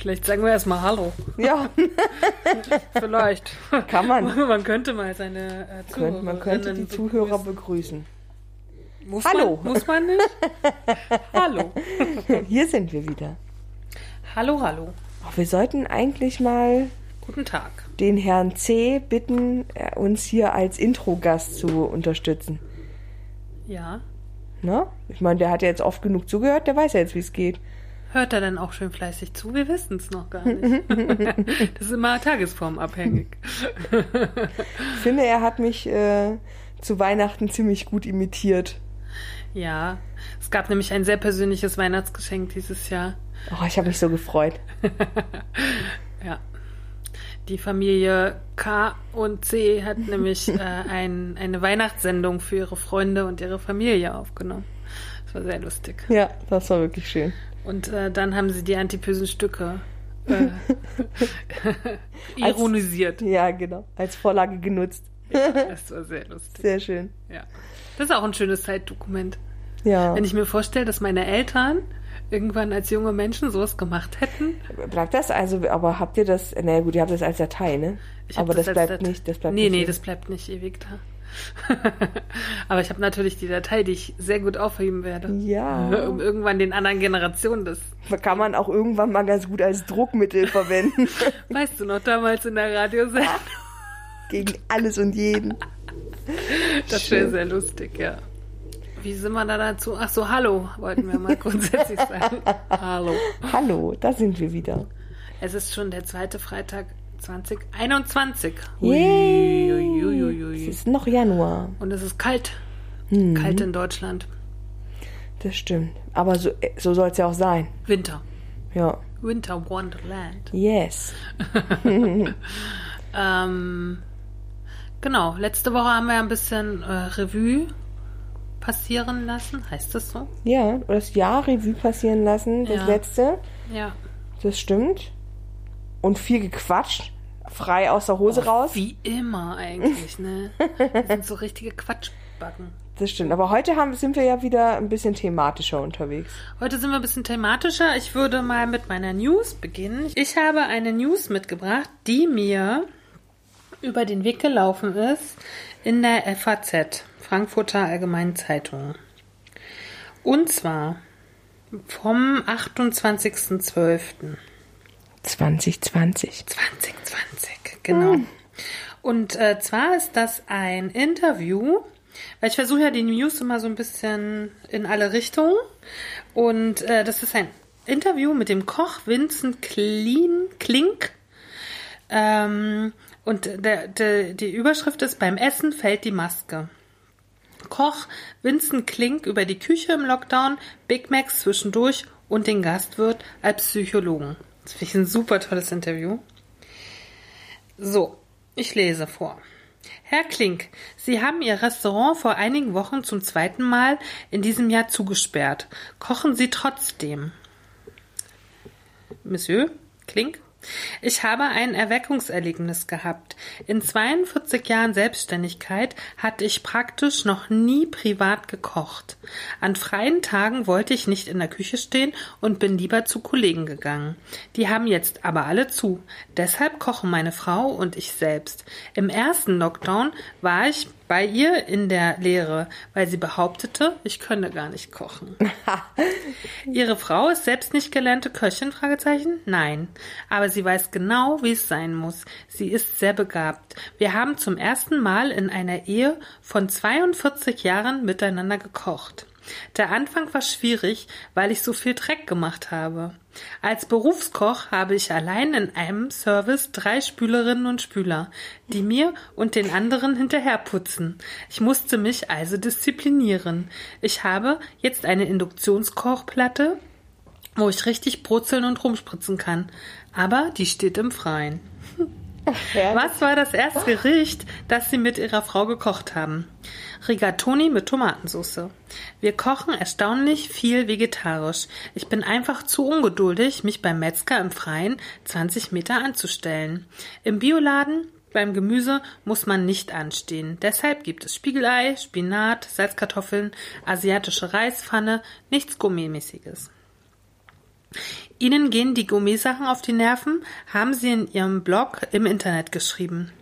Vielleicht sagen wir erstmal Hallo. Ja, Vielleicht. kann man. Man könnte mal seine äh, Könnte- Man könnte die Zuhörer begrüßen. Muss Hallo. Man, muss man nicht? hallo. Hier sind wir wieder. Hallo, hallo. Ach, wir sollten eigentlich mal Guten Tag. den Herrn C. bitten, äh, uns hier als Intro-Gast zu unterstützen. Ja. Ne? Ich meine, der hat ja jetzt oft genug zugehört, der weiß ja jetzt, wie es geht. Hört er denn auch schön fleißig zu? Wir wissen es noch gar nicht. das ist immer tagesformabhängig. Ich finde, er hat mich äh, zu Weihnachten ziemlich gut imitiert. ja. Es gab nämlich ein sehr persönliches Weihnachtsgeschenk dieses Jahr. Oh, ich habe mich so gefreut. Ja. Die Familie K und C hat nämlich äh, ein, eine Weihnachtssendung für ihre Freunde und ihre Familie aufgenommen. Das war sehr lustig. Ja, das war wirklich schön. Und äh, dann haben sie die antipösen Stücke äh, ironisiert. Ja, genau. Als Vorlage genutzt. Das war sehr lustig. Sehr schön. Ja. Das ist auch ein schönes Zeitdokument. Ja. Wenn ich mir vorstelle, dass meine Eltern irgendwann als junge Menschen sowas gemacht hätten. Bleibt das also, aber habt ihr das, na gut, ihr habt das als Datei, ne? Ich hab aber das, als bleibt Datei- nicht, das bleibt Nee, nicht. nee, hier. das bleibt nicht ewig da. Aber ich habe natürlich die Datei, die ich sehr gut aufheben werde. Ja. Um irgendwann den anderen Generationen das. Kann man auch irgendwann mal ganz gut als Druckmittel verwenden. Weißt du noch, damals in der Radiosendung? Gegen alles und jeden. Das wäre sehr lustig, ja. Wie sind wir da dazu? Ach so, hallo, wollten wir mal grundsätzlich sagen. Hallo. Hallo, da sind wir wieder. Es ist schon der zweite Freitag 2021. Yay. Ui, ui, Es ist noch Januar. Und es ist kalt. Mhm. Kalt in Deutschland. Das stimmt. Aber so, so soll es ja auch sein. Winter. Ja. Winter Wonderland. Yes. Ähm, genau, letzte Woche haben wir ein bisschen äh, Revue passieren lassen. Heißt das so? Ja, das Jahr Revue passieren lassen, das Ja. letzte. Ja. Das stimmt. Und viel gequatscht. Frei aus der Hose raus. Wie immer eigentlich, ne? Wir sind so richtige Quatschbacken. Das stimmt. Aber heute haben, sind wir ja wieder ein bisschen thematischer unterwegs. Heute sind wir ein bisschen thematischer. Ich würde mal mit meiner News beginnen. Ich habe eine News mitgebracht, die mir über den Weg gelaufen ist in der FAZ, Frankfurter Allgemeinen Zeitung. Und zwar vom 28.12. 2020. 2020, genau. Und äh, zwar ist das ein Interview, weil ich versuche ja die News immer so ein bisschen in alle Richtungen. Und äh, das ist ein Interview mit dem Koch Vincent Clean, Klink. Ähm, und der, der, die Überschrift ist, beim Essen fällt die Maske. Koch Vincent Klink über die Küche im Lockdown, Big Macs zwischendurch und den Gastwirt als Psychologen. Das finde ich ein super tolles Interview. So, ich lese vor. Herr Klink, Sie haben Ihr Restaurant vor einigen Wochen zum zweiten Mal in diesem Jahr zugesperrt. Kochen Sie trotzdem? Monsieur Klink? Ich habe ein Erweckungserlebnis gehabt. In 42 Jahren Selbstständigkeit hatte ich praktisch noch nie privat gekocht. An freien Tagen wollte ich nicht in der Küche stehen und bin lieber zu Kollegen gegangen. Die haben jetzt aber alle zu. Deshalb kochen meine Frau und ich selbst. Im ersten Lockdown war ich bei ihr in der Lehre, weil sie behauptete, ich könne gar nicht kochen. Ihre Frau ist selbst nicht gelernte Köchin? Nein. Aber sie weiß genau, wie es sein muss. Sie ist sehr begabt. Wir haben zum ersten Mal in einer Ehe von 42 Jahren miteinander gekocht. Der Anfang war schwierig, weil ich so viel Dreck gemacht habe. Als Berufskoch habe ich allein in einem Service drei Spülerinnen und Spüler, die mir und den anderen hinterherputzen. Ich musste mich also disziplinieren. Ich habe jetzt eine Induktionskochplatte, wo ich richtig brutzeln und rumspritzen kann. Aber die steht im Freien. Was war das erste Gericht, das Sie mit Ihrer Frau gekocht haben? Rigatoni mit Tomatensauce. Wir kochen erstaunlich viel vegetarisch. Ich bin einfach zu ungeduldig, mich beim Metzger im Freien 20 Meter anzustellen. Im Bioladen beim Gemüse muss man nicht anstehen. Deshalb gibt es Spiegelei, Spinat, Salzkartoffeln, asiatische Reispfanne, nichts Gourmetmäßiges. Ihnen gehen die Gourmetsachen auf die Nerven, haben Sie in Ihrem Blog im Internet geschrieben.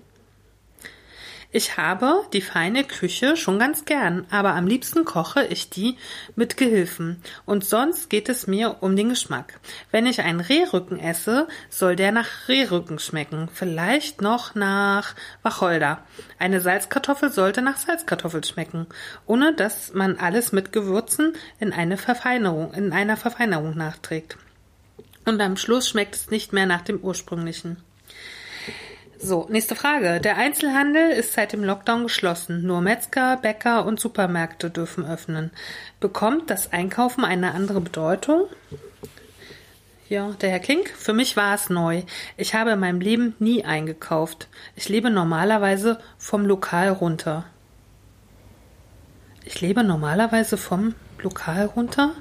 Ich habe die feine Küche schon ganz gern, aber am liebsten koche ich die mit Gehilfen. Und sonst geht es mir um den Geschmack. Wenn ich einen Rehrücken esse, soll der nach Rehrücken schmecken. Vielleicht noch nach Wacholder. Eine Salzkartoffel sollte nach Salzkartoffel schmecken, ohne dass man alles mit Gewürzen in eine Verfeinerung, in einer Verfeinerung nachträgt. Und am Schluss schmeckt es nicht mehr nach dem ursprünglichen. So, nächste Frage. Der Einzelhandel ist seit dem Lockdown geschlossen. Nur Metzger, Bäcker und Supermärkte dürfen öffnen. Bekommt das Einkaufen eine andere Bedeutung? Ja, der Herr Klink, für mich war es neu. Ich habe in meinem Leben nie eingekauft. Ich lebe normalerweise vom Lokal runter. Ich lebe normalerweise vom Lokal runter?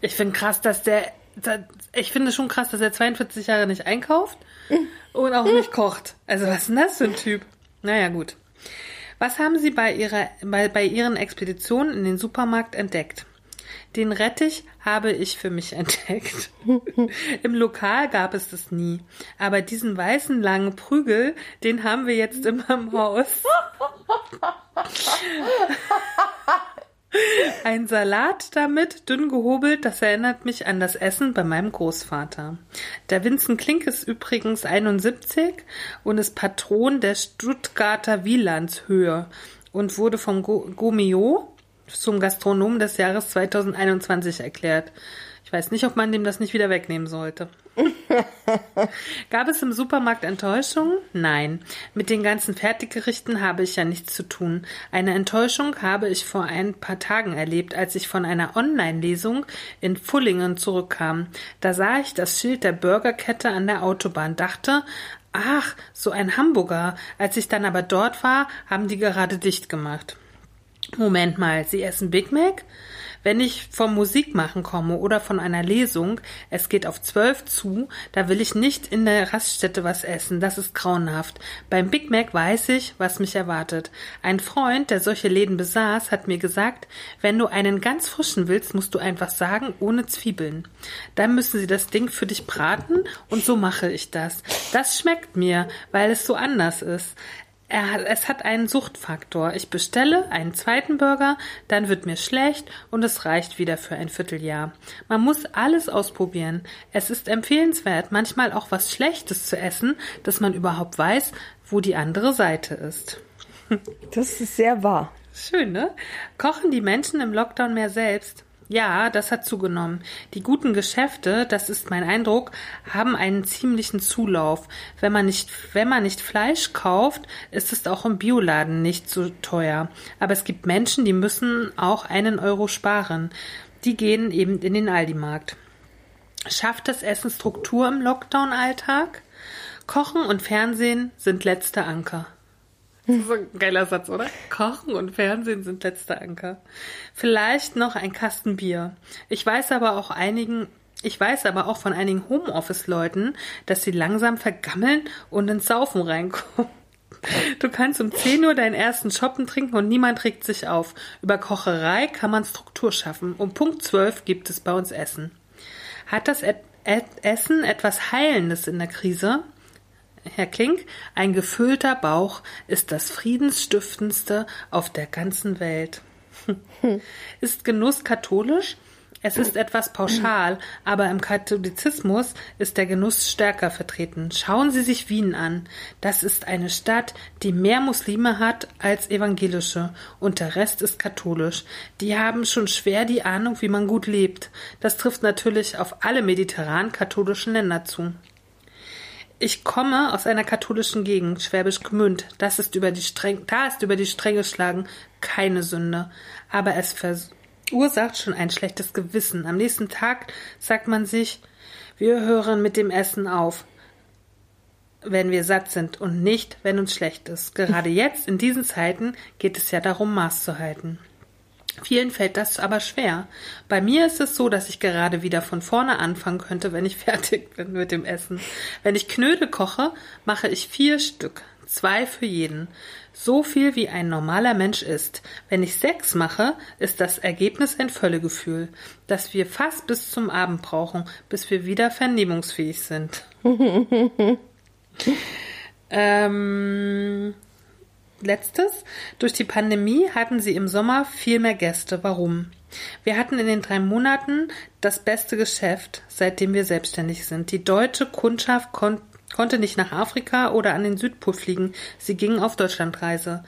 Ich finde krass, dass der, ich finde schon krass, dass er 42 Jahre nicht einkauft und auch nicht kocht. Also was ist denn das für ein Typ? Naja, gut. Was haben Sie bei, ihrer, bei, bei Ihren Expeditionen in den Supermarkt entdeckt? Den Rettich habe ich für mich entdeckt. Im Lokal gab es das nie. Aber diesen weißen langen Prügel, den haben wir jetzt immer im Haus. Ein Salat damit, dünn gehobelt, das erinnert mich an das Essen bei meinem Großvater. Der Vincent Klink ist übrigens 71 und ist Patron der Stuttgarter Wielandshöhe und wurde vom Gomio zum Gastronom des Jahres 2021 erklärt. Ich weiß nicht, ob man dem das nicht wieder wegnehmen sollte. Gab es im Supermarkt Enttäuschung? Nein. Mit den ganzen Fertiggerichten habe ich ja nichts zu tun. Eine Enttäuschung habe ich vor ein paar Tagen erlebt, als ich von einer Online-Lesung in Fullingen zurückkam. Da sah ich das Schild der Burgerkette an der Autobahn, dachte, ach, so ein Hamburger. Als ich dann aber dort war, haben die gerade dicht gemacht. Moment mal, Sie essen Big Mac? Wenn ich vom Musikmachen komme oder von einer Lesung, es geht auf zwölf zu, da will ich nicht in der Raststätte was essen, das ist grauenhaft. Beim Big Mac weiß ich, was mich erwartet. Ein Freund, der solche Läden besaß, hat mir gesagt, wenn du einen ganz frischen willst, musst du einfach sagen, ohne Zwiebeln. Dann müssen sie das Ding für dich braten und so mache ich das. Das schmeckt mir, weil es so anders ist. Er, es hat einen Suchtfaktor. Ich bestelle einen zweiten Burger, dann wird mir schlecht und es reicht wieder für ein Vierteljahr. Man muss alles ausprobieren. Es ist empfehlenswert, manchmal auch was Schlechtes zu essen, dass man überhaupt weiß, wo die andere Seite ist. Das ist sehr wahr. Schön, ne? Kochen die Menschen im Lockdown mehr selbst? Ja, das hat zugenommen. Die guten Geschäfte, das ist mein Eindruck, haben einen ziemlichen Zulauf. Wenn man nicht, wenn man nicht Fleisch kauft, ist es auch im Bioladen nicht so teuer. Aber es gibt Menschen, die müssen auch einen Euro sparen. Die gehen eben in den Aldi-Markt. Schafft das Essen Struktur im Lockdown-Alltag? Kochen und Fernsehen sind letzte Anker. Das ist ein geiler Satz, oder? Kochen und Fernsehen sind letzter Anker. Vielleicht noch ein Kasten Bier. Ich weiß aber auch einigen, ich weiß aber auch von einigen Homeoffice-Leuten, dass sie langsam vergammeln und ins Saufen reinkommen. Du kannst um 10 Uhr deinen ersten Shoppen trinken und niemand regt sich auf. Über Kocherei kann man Struktur schaffen. Um Punkt 12 gibt es bei uns Essen. Hat das Essen etwas Heilendes in der Krise? Herr Klink, ein gefüllter Bauch ist das friedensstiftendste auf der ganzen Welt. ist Genuss katholisch? Es ist etwas pauschal, aber im Katholizismus ist der Genuss stärker vertreten. Schauen Sie sich Wien an. Das ist eine Stadt, die mehr Muslime hat als evangelische und der Rest ist katholisch. Die haben schon schwer die Ahnung, wie man gut lebt. Das trifft natürlich auf alle mediterran-katholischen Länder zu. Ich komme aus einer katholischen Gegend, Schwäbisch Gmünd. Das ist über die Streng, da ist über die Stränge schlagen keine Sünde. Aber es vers ursacht schon ein schlechtes Gewissen. Am nächsten Tag sagt man sich, wir hören mit dem Essen auf, wenn wir satt sind und nicht, wenn uns schlecht ist. Gerade jetzt, in diesen Zeiten, geht es ja darum, Maß zu halten. Vielen fällt das aber schwer. Bei mir ist es so, dass ich gerade wieder von vorne anfangen könnte, wenn ich fertig bin mit dem Essen. Wenn ich Knödel koche, mache ich vier Stück, zwei für jeden. So viel wie ein normaler Mensch isst. Wenn ich sechs mache, ist das Ergebnis ein Völlegefühl, das wir fast bis zum Abend brauchen, bis wir wieder vernehmungsfähig sind. ähm, letztes. Durch die Pandemie hatten sie im Sommer viel mehr Gäste. Warum? Wir hatten in den drei Monaten das beste Geschäft, seitdem wir selbstständig sind. Die deutsche Kundschaft kon konnte nicht nach Afrika oder an den Südpol fliegen. Sie gingen auf Deutschlandreise.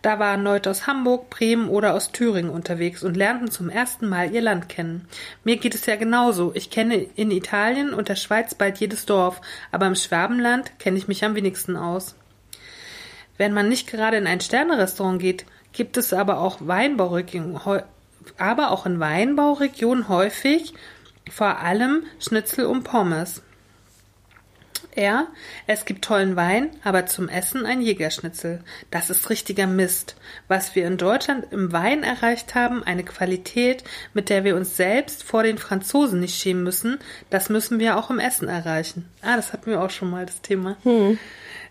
Da waren Leute aus Hamburg, Bremen oder aus Thüringen unterwegs und lernten zum ersten Mal ihr Land kennen. Mir geht es ja genauso. Ich kenne in Italien und der Schweiz bald jedes Dorf, aber im Schwabenland kenne ich mich am wenigsten aus. Wenn man nicht gerade in ein Sternerestaurant geht, gibt es aber auch aber auch in Weinbauregionen häufig vor allem Schnitzel und Pommes. Ja, es gibt tollen Wein, aber zum Essen ein Jägerschnitzel. Das ist richtiger Mist. Was wir in Deutschland im Wein erreicht haben, eine Qualität, mit der wir uns selbst vor den Franzosen nicht schämen müssen, das müssen wir auch im Essen erreichen. Ah, das hatten wir auch schon mal, das Thema. Hm.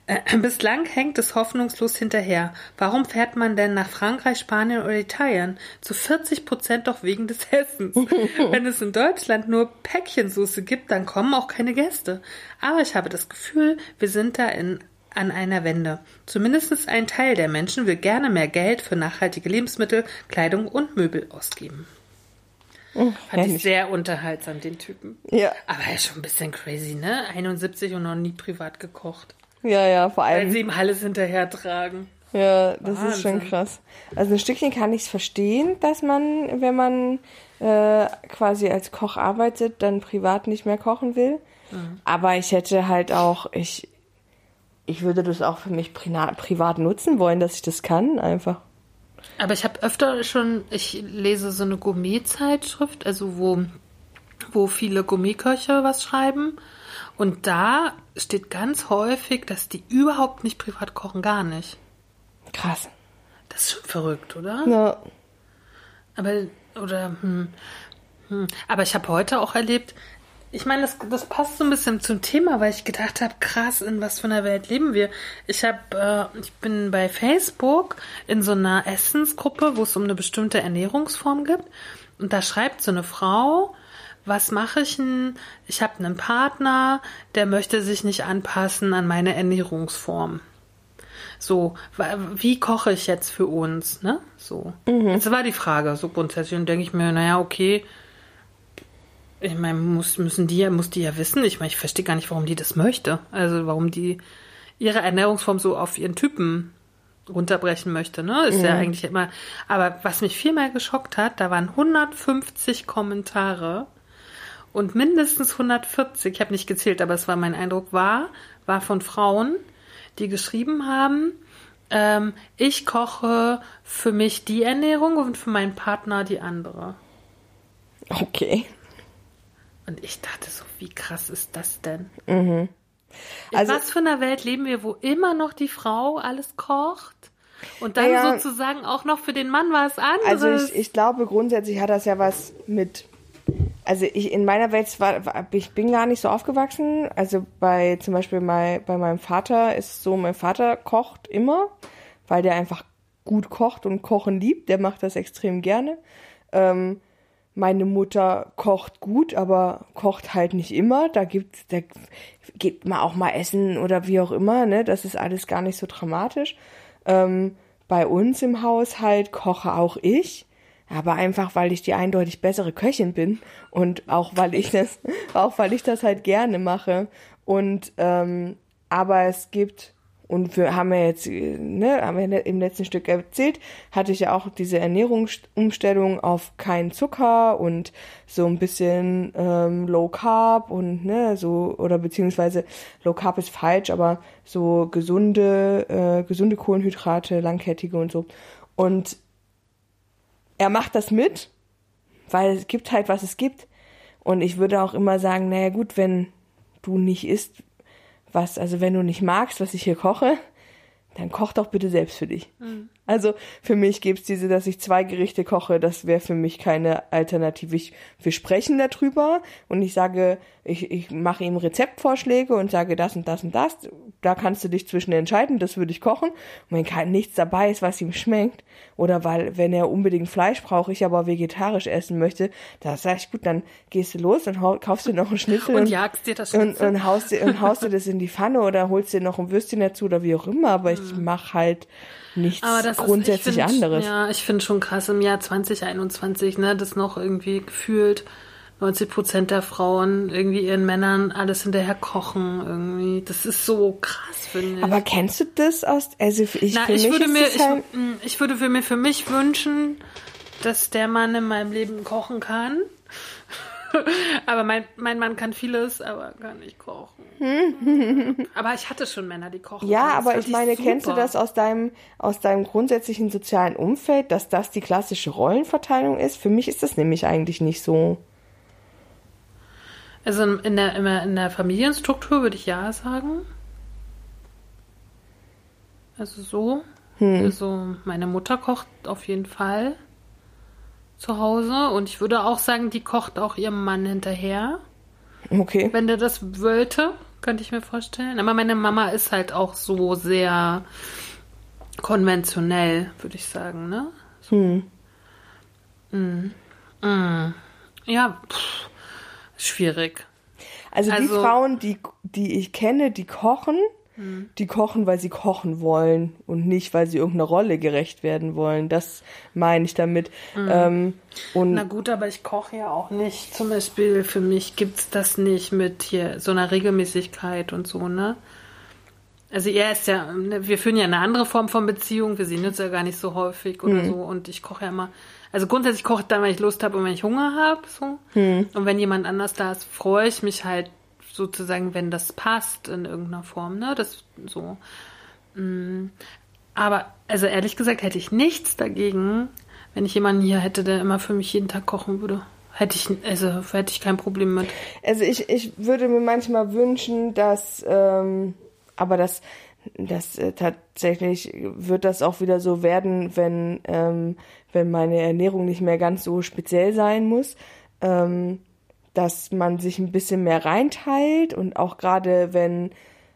Äh, bislang hängt es hoffnungslos hinterher. Warum fährt man denn nach Frankreich, Spanien oder Italien? Zu 40 Prozent doch wegen des Essens. Wenn es in Deutschland nur Päckchensoße gibt, dann kommen auch keine Gäste. Aber ich habe das Gefühl, wir sind da in an einer Wende. Zumindest ein Teil der Menschen will gerne mehr Geld für nachhaltige Lebensmittel, Kleidung und Möbel ausgeben. Oh, Fand ich sehr unterhaltsam, den Typen. Ja. Aber er ist schon ein bisschen crazy, ne? 71 und noch nie privat gekocht. Ja, ja, vor allem. Weil sie ihm alles hinterher tragen. Ja, das Wahnsinn. ist schon krass. Also ein Stückchen kann ich es verstehen, dass man, wenn man äh, quasi als Koch arbeitet, dann privat nicht mehr kochen will. Mhm. Aber ich hätte halt auch, ich, ich würde das auch für mich privat nutzen wollen, dass ich das kann, einfach. Aber ich habe öfter schon, ich lese so eine Gourmet-Zeitschrift, also wo, wo viele Gourmetköche was schreiben. Und da steht ganz häufig, dass die überhaupt nicht privat kochen, gar nicht. Krass. Das ist schon verrückt, oder? Ja. Aber, oder, hm, hm. Aber ich habe heute auch erlebt, ich meine, das, das passt so ein bisschen zum Thema, weil ich gedacht habe, krass, in was für einer Welt leben wir. Ich habe, äh, ich bin bei Facebook in so einer Essensgruppe, wo es um eine bestimmte Ernährungsform gibt. Und da schreibt so eine Frau, was mache ich denn? Ich habe einen Partner, der möchte sich nicht anpassen an meine Ernährungsform. So, wie koche ich jetzt für uns, ne? So. Mhm. Jetzt war die Frage, so grundsätzlich, und denke ich mir, naja, okay, ich meine, muss, müssen die, muss die ja wissen. Ich meine, ich verstehe gar nicht, warum die das möchte. Also, warum die ihre Ernährungsform so auf ihren Typen runterbrechen möchte, ne? Ist mhm. ja eigentlich immer. Aber was mich viel mehr geschockt hat, da waren 150 Kommentare und mindestens 140, ich habe nicht gezählt, aber es war mein Eindruck, war, war von Frauen, die geschrieben haben, ähm, ich koche für mich die Ernährung und für meinen Partner die andere. Okay. Und ich dachte so, wie krass ist das denn? Mhm. Also, In was für einer Welt leben wir, wo immer noch die Frau alles kocht? Und dann ja, sozusagen auch noch für den Mann was anderes. Also ich, ich glaube, grundsätzlich hat das ja was mit also ich in meiner Welt war, war, ich bin gar nicht so aufgewachsen. Also bei zum Beispiel bei, bei meinem Vater ist so, mein Vater kocht immer, weil der einfach gut kocht und kochen liebt. Der macht das extrem gerne. Ähm, meine Mutter kocht gut, aber kocht halt nicht immer. Da gibt's, da geht man auch mal essen oder wie auch immer. Ne, das ist alles gar nicht so dramatisch. Ähm, bei uns im Haushalt koche auch ich aber einfach, weil ich die eindeutig bessere Köchin bin und auch weil ich das, auch weil ich das halt gerne mache. Und ähm, aber es gibt und wir haben ja jetzt, ne, haben wir im letzten Stück erzählt, hatte ich ja auch diese Ernährungsumstellung auf keinen Zucker und so ein bisschen ähm, Low Carb und ne, so, oder beziehungsweise Low Carb ist falsch, aber so gesunde, äh, gesunde Kohlenhydrate, langkettige und so. Und er macht das mit weil es gibt halt, was es gibt. Und ich würde auch immer sagen, naja gut, wenn du nicht isst, was, also wenn du nicht magst, was ich hier koche, dann koch doch bitte selbst für dich. Mhm. Also für mich gibt's diese, dass ich zwei Gerichte koche, das wäre für mich keine Alternative. Ich, wir sprechen darüber und ich sage, ich, ich mache ihm Rezeptvorschläge und sage das und das und das. Da kannst du dich zwischen entscheiden, das würde ich kochen. Und wenn kein nichts dabei ist, was ihm schmeckt, oder weil, wenn er unbedingt Fleisch braucht, ich aber vegetarisch essen möchte, da sag ich, gut, dann gehst du los und kaufst dir noch einen Schnitzel und, und jagst dir das Schnitzel. Und, und, haust dir, und haust dir das in die Pfanne oder holst dir noch ein Würstchen dazu oder wie auch immer, aber ich hm. mache halt nichts grundsätzlich ist, find, anderes. Ja, ich finde schon krass im Jahr 2021, ne, das noch irgendwie gefühlt 90 Prozent der Frauen irgendwie ihren Männern alles hinterher kochen irgendwie. Das ist so krass, finde ich. Aber kennst du das aus, also ich, Na, ich würde mir, ich, halt ich würde für mir für mich wünschen, dass der Mann in meinem Leben kochen kann. aber mein, mein Mann kann vieles, aber kann nicht kochen. aber ich hatte schon Männer, die kochen. Ja, aber ich meine, super. kennst du das aus deinem, aus deinem grundsätzlichen sozialen Umfeld, dass das die klassische Rollenverteilung ist? Für mich ist das nämlich eigentlich nicht so. Also in der, in der Familienstruktur würde ich ja sagen. Also so. Hm. Also meine Mutter kocht auf jeden Fall zu Hause und ich würde auch sagen, die kocht auch ihrem Mann hinterher. Okay. Wenn der das wollte, könnte ich mir vorstellen. Aber meine Mama ist halt auch so sehr konventionell, würde ich sagen, ne? So. Hm. Mm. Mm. Ja, pff, schwierig. Also, also die Frauen, die, die ich kenne, die kochen, Mhm. Die kochen, weil sie kochen wollen und nicht, weil sie irgendeiner Rolle gerecht werden wollen. Das meine ich damit. Mhm. Ähm, und Na gut, aber ich koche ja auch nicht. Zum Beispiel für mich gibt es das nicht mit hier so einer Regelmäßigkeit und so, ne? Also er ist ja, ne, wir führen ja eine andere Form von Beziehung, wir sehen uns ja gar nicht so häufig oder mhm. so und ich koche ja immer, also grundsätzlich koche ich dann, wenn ich Lust habe und wenn ich Hunger habe, so. Mhm. Und wenn jemand anders da ist, freue ich mich halt sozusagen, wenn das passt in irgendeiner Form, ne? Das so. Mm. Aber, also ehrlich gesagt, hätte ich nichts dagegen, wenn ich jemanden hier hätte, der immer für mich jeden Tag kochen würde. Hätte ich, also hätte ich kein Problem mit. Also ich, ich würde mir manchmal wünschen, dass, ähm, aber das, das äh, tatsächlich wird das auch wieder so werden, wenn, ähm, wenn meine Ernährung nicht mehr ganz so speziell sein muss. Ähm, dass man sich ein bisschen mehr reinteilt und auch gerade wenn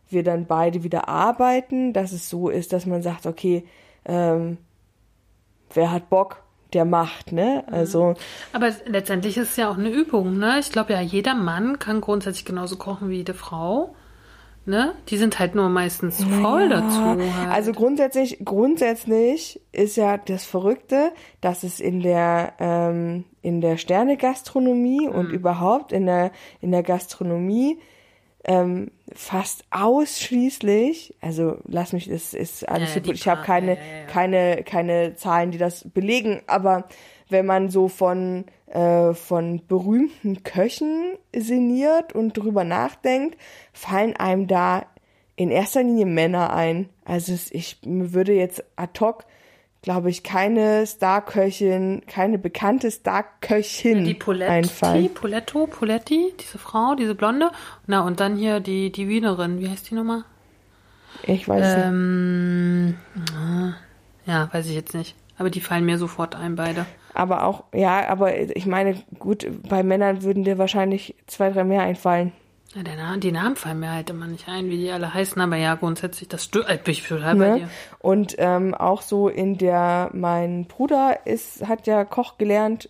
wir dann beide wieder arbeiten, dass es so ist, dass man sagt, okay, ähm, wer hat Bock, der macht, ne? Also. Aber letztendlich ist es ja auch eine Übung, ne? Ich glaube ja, jeder Mann kann grundsätzlich genauso kochen wie jede Frau. Ne? Die sind halt nur meistens faul ja, dazu. Halt. Also grundsätzlich, grundsätzlich ist ja das Verrückte, dass es in der ähm, in der Sternegastronomie mhm. und überhaupt in der in der Gastronomie ähm, fast ausschließlich, also lass mich, es ist alles ja, super, ich habe keine ja, keine keine Zahlen, die das belegen, aber wenn man so von äh, von berühmten Köchen sinniert und drüber nachdenkt, fallen einem da in erster Linie Männer ein. Also ich würde jetzt ad hoc, glaube ich, keine Starköchin, keine bekannte Starköchin die Poletti, einfallen. Poletto, Poletti, diese Frau, diese Blonde. Na, und dann hier die, die Wienerin, wie heißt die nochmal? Ich weiß ähm, nicht. Ja, weiß ich jetzt nicht. Aber die fallen mir sofort ein, beide. Aber auch, ja, aber ich meine, gut, bei Männern würden dir wahrscheinlich zwei, drei mehr einfallen. Ja, der Name, die Namen fallen mir halt immer nicht ein, wie die alle heißen, aber ja, grundsätzlich, das stimmt, äh, bin ich total ne? bei dir. Und ähm, auch so in der, mein Bruder ist, hat ja Koch gelernt,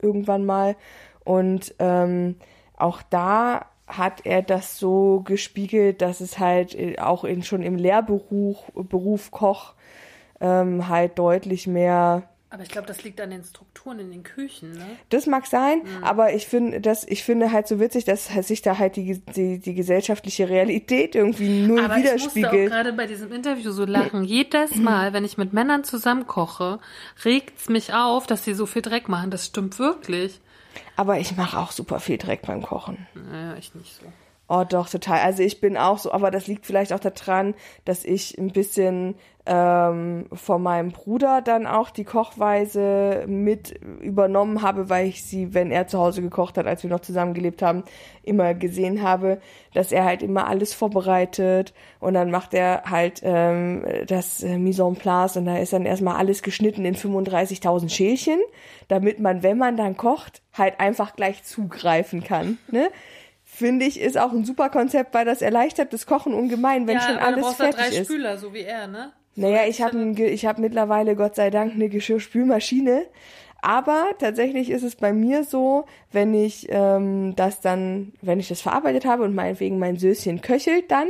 irgendwann mal. Und ähm, auch da hat er das so gespiegelt, dass es halt auch in, schon im Lehrberuf Beruf Koch ähm, halt deutlich mehr. Aber ich glaube, das liegt an den Strukturen in den Küchen, ne? Das mag sein, mhm. aber ich finde, das, ich finde halt so witzig, dass sich da halt die, die, die gesellschaftliche Realität irgendwie null aber widerspiegelt. Aber ich musste auch gerade bei diesem Interview so lachen. Jedes Mal, wenn ich mit Männern zusammen koche, regt's mich auf, dass sie so viel Dreck machen. Das stimmt wirklich. Aber ich mache auch super viel Dreck beim Kochen. Naja, ich nicht so. Oh, doch, total. Also ich bin auch so, aber das liegt vielleicht auch daran, dass ich ein bisschen ähm, von meinem Bruder dann auch die Kochweise mit übernommen habe, weil ich sie, wenn er zu Hause gekocht hat, als wir noch zusammen gelebt haben, immer gesehen habe, dass er halt immer alles vorbereitet und dann macht er halt ähm, das äh, Mise en place und da ist dann erstmal alles geschnitten in 35.000 Schälchen, damit man, wenn man dann kocht, halt einfach gleich zugreifen kann. Ne? Finde ich, ist auch ein super Konzept, weil das erleichtert das Kochen ungemein, wenn ja, schon alles du brauchst fertig drei ist. Spüler, so wie er, ne? Naja, ich habe ich hab mittlerweile Gott sei Dank eine Geschirrspülmaschine. Aber tatsächlich ist es bei mir so, wenn ich ähm, das dann, wenn ich das verarbeitet habe und meinetwegen mein Söschen köchelt dann,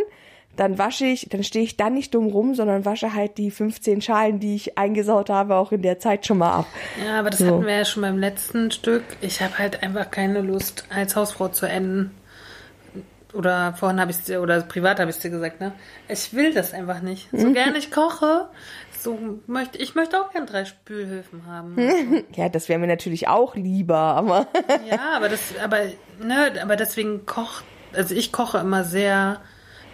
dann wasche ich, dann stehe ich dann nicht dumm rum, sondern wasche halt die 15 Schalen, die ich eingesaut habe, auch in der Zeit schon mal ab. Ja, aber das So. hatten wir ja schon beim letzten Stück. Ich habe halt einfach keine Lust, als Hausfrau zu enden. Oder vorhin habe ich es dir, oder privat habe ich es dir gesagt, ne? Ich will das einfach nicht. So Mhm. gerne ich koche, so möchte ich möchte auch gern drei Spülhöfen haben. Ja, das wäre mir natürlich auch lieber, aber ja, aber das, aber, ne, aber deswegen kocht, also ich koche immer sehr,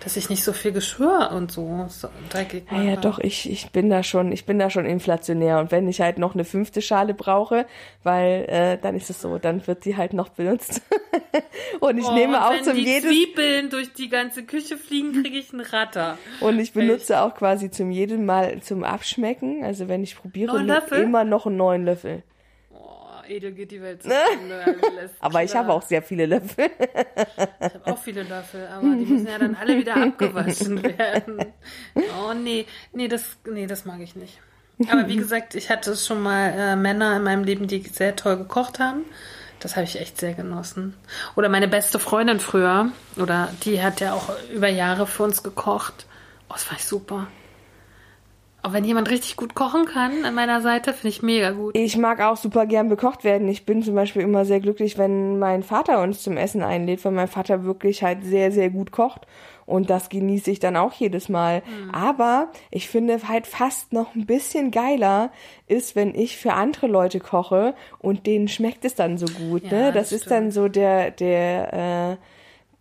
dass ich nicht so viel Geschirr und so, so dreckig mache. Ja, ja, doch, ich, ich bin da schon, ich bin da schon inflationär. Und wenn ich halt noch eine fünfte Schale brauche, weil äh, dann ist es so, dann wird die halt noch benutzt. und ich Oh, nehme und auch wenn zum die jedes Zwiebeln durch die ganze Küche fliegen, kriege ich einen Ratter. und ich benutze auch quasi zum jedem Mal zum Abschmecken. Also wenn ich probiere, immer noch einen neuen Löffel. Edel geht die Welt zugrunde. alles Aber ich habe auch sehr viele Löffel. Ich habe auch viele Löffel, aber die müssen ja dann alle wieder abgewaschen werden. Oh nee, nee, das, nee, das mag ich nicht. Aber wie gesagt, ich hatte schon mal äh, Männer in meinem Leben, die sehr toll gekocht haben. Das habe ich echt sehr genossen. Oder meine beste Freundin früher, oder die hat ja auch über Jahre für uns gekocht. Oh, das war ich super. Auch wenn jemand richtig gut kochen kann an meiner Seite, finde ich mega gut. Ich mag auch super gern bekocht werden. Ich bin zum Beispiel immer sehr glücklich, wenn mein Vater uns zum Essen einlädt, weil mein Vater wirklich halt sehr, sehr gut kocht. Und das genieße ich dann auch jedes Mal. Aber ich finde halt fast noch ein bisschen geiler ist, wenn ich für andere Leute koche und denen schmeckt es dann so gut. Ja, ne? Das, das ist dann so der, der, äh,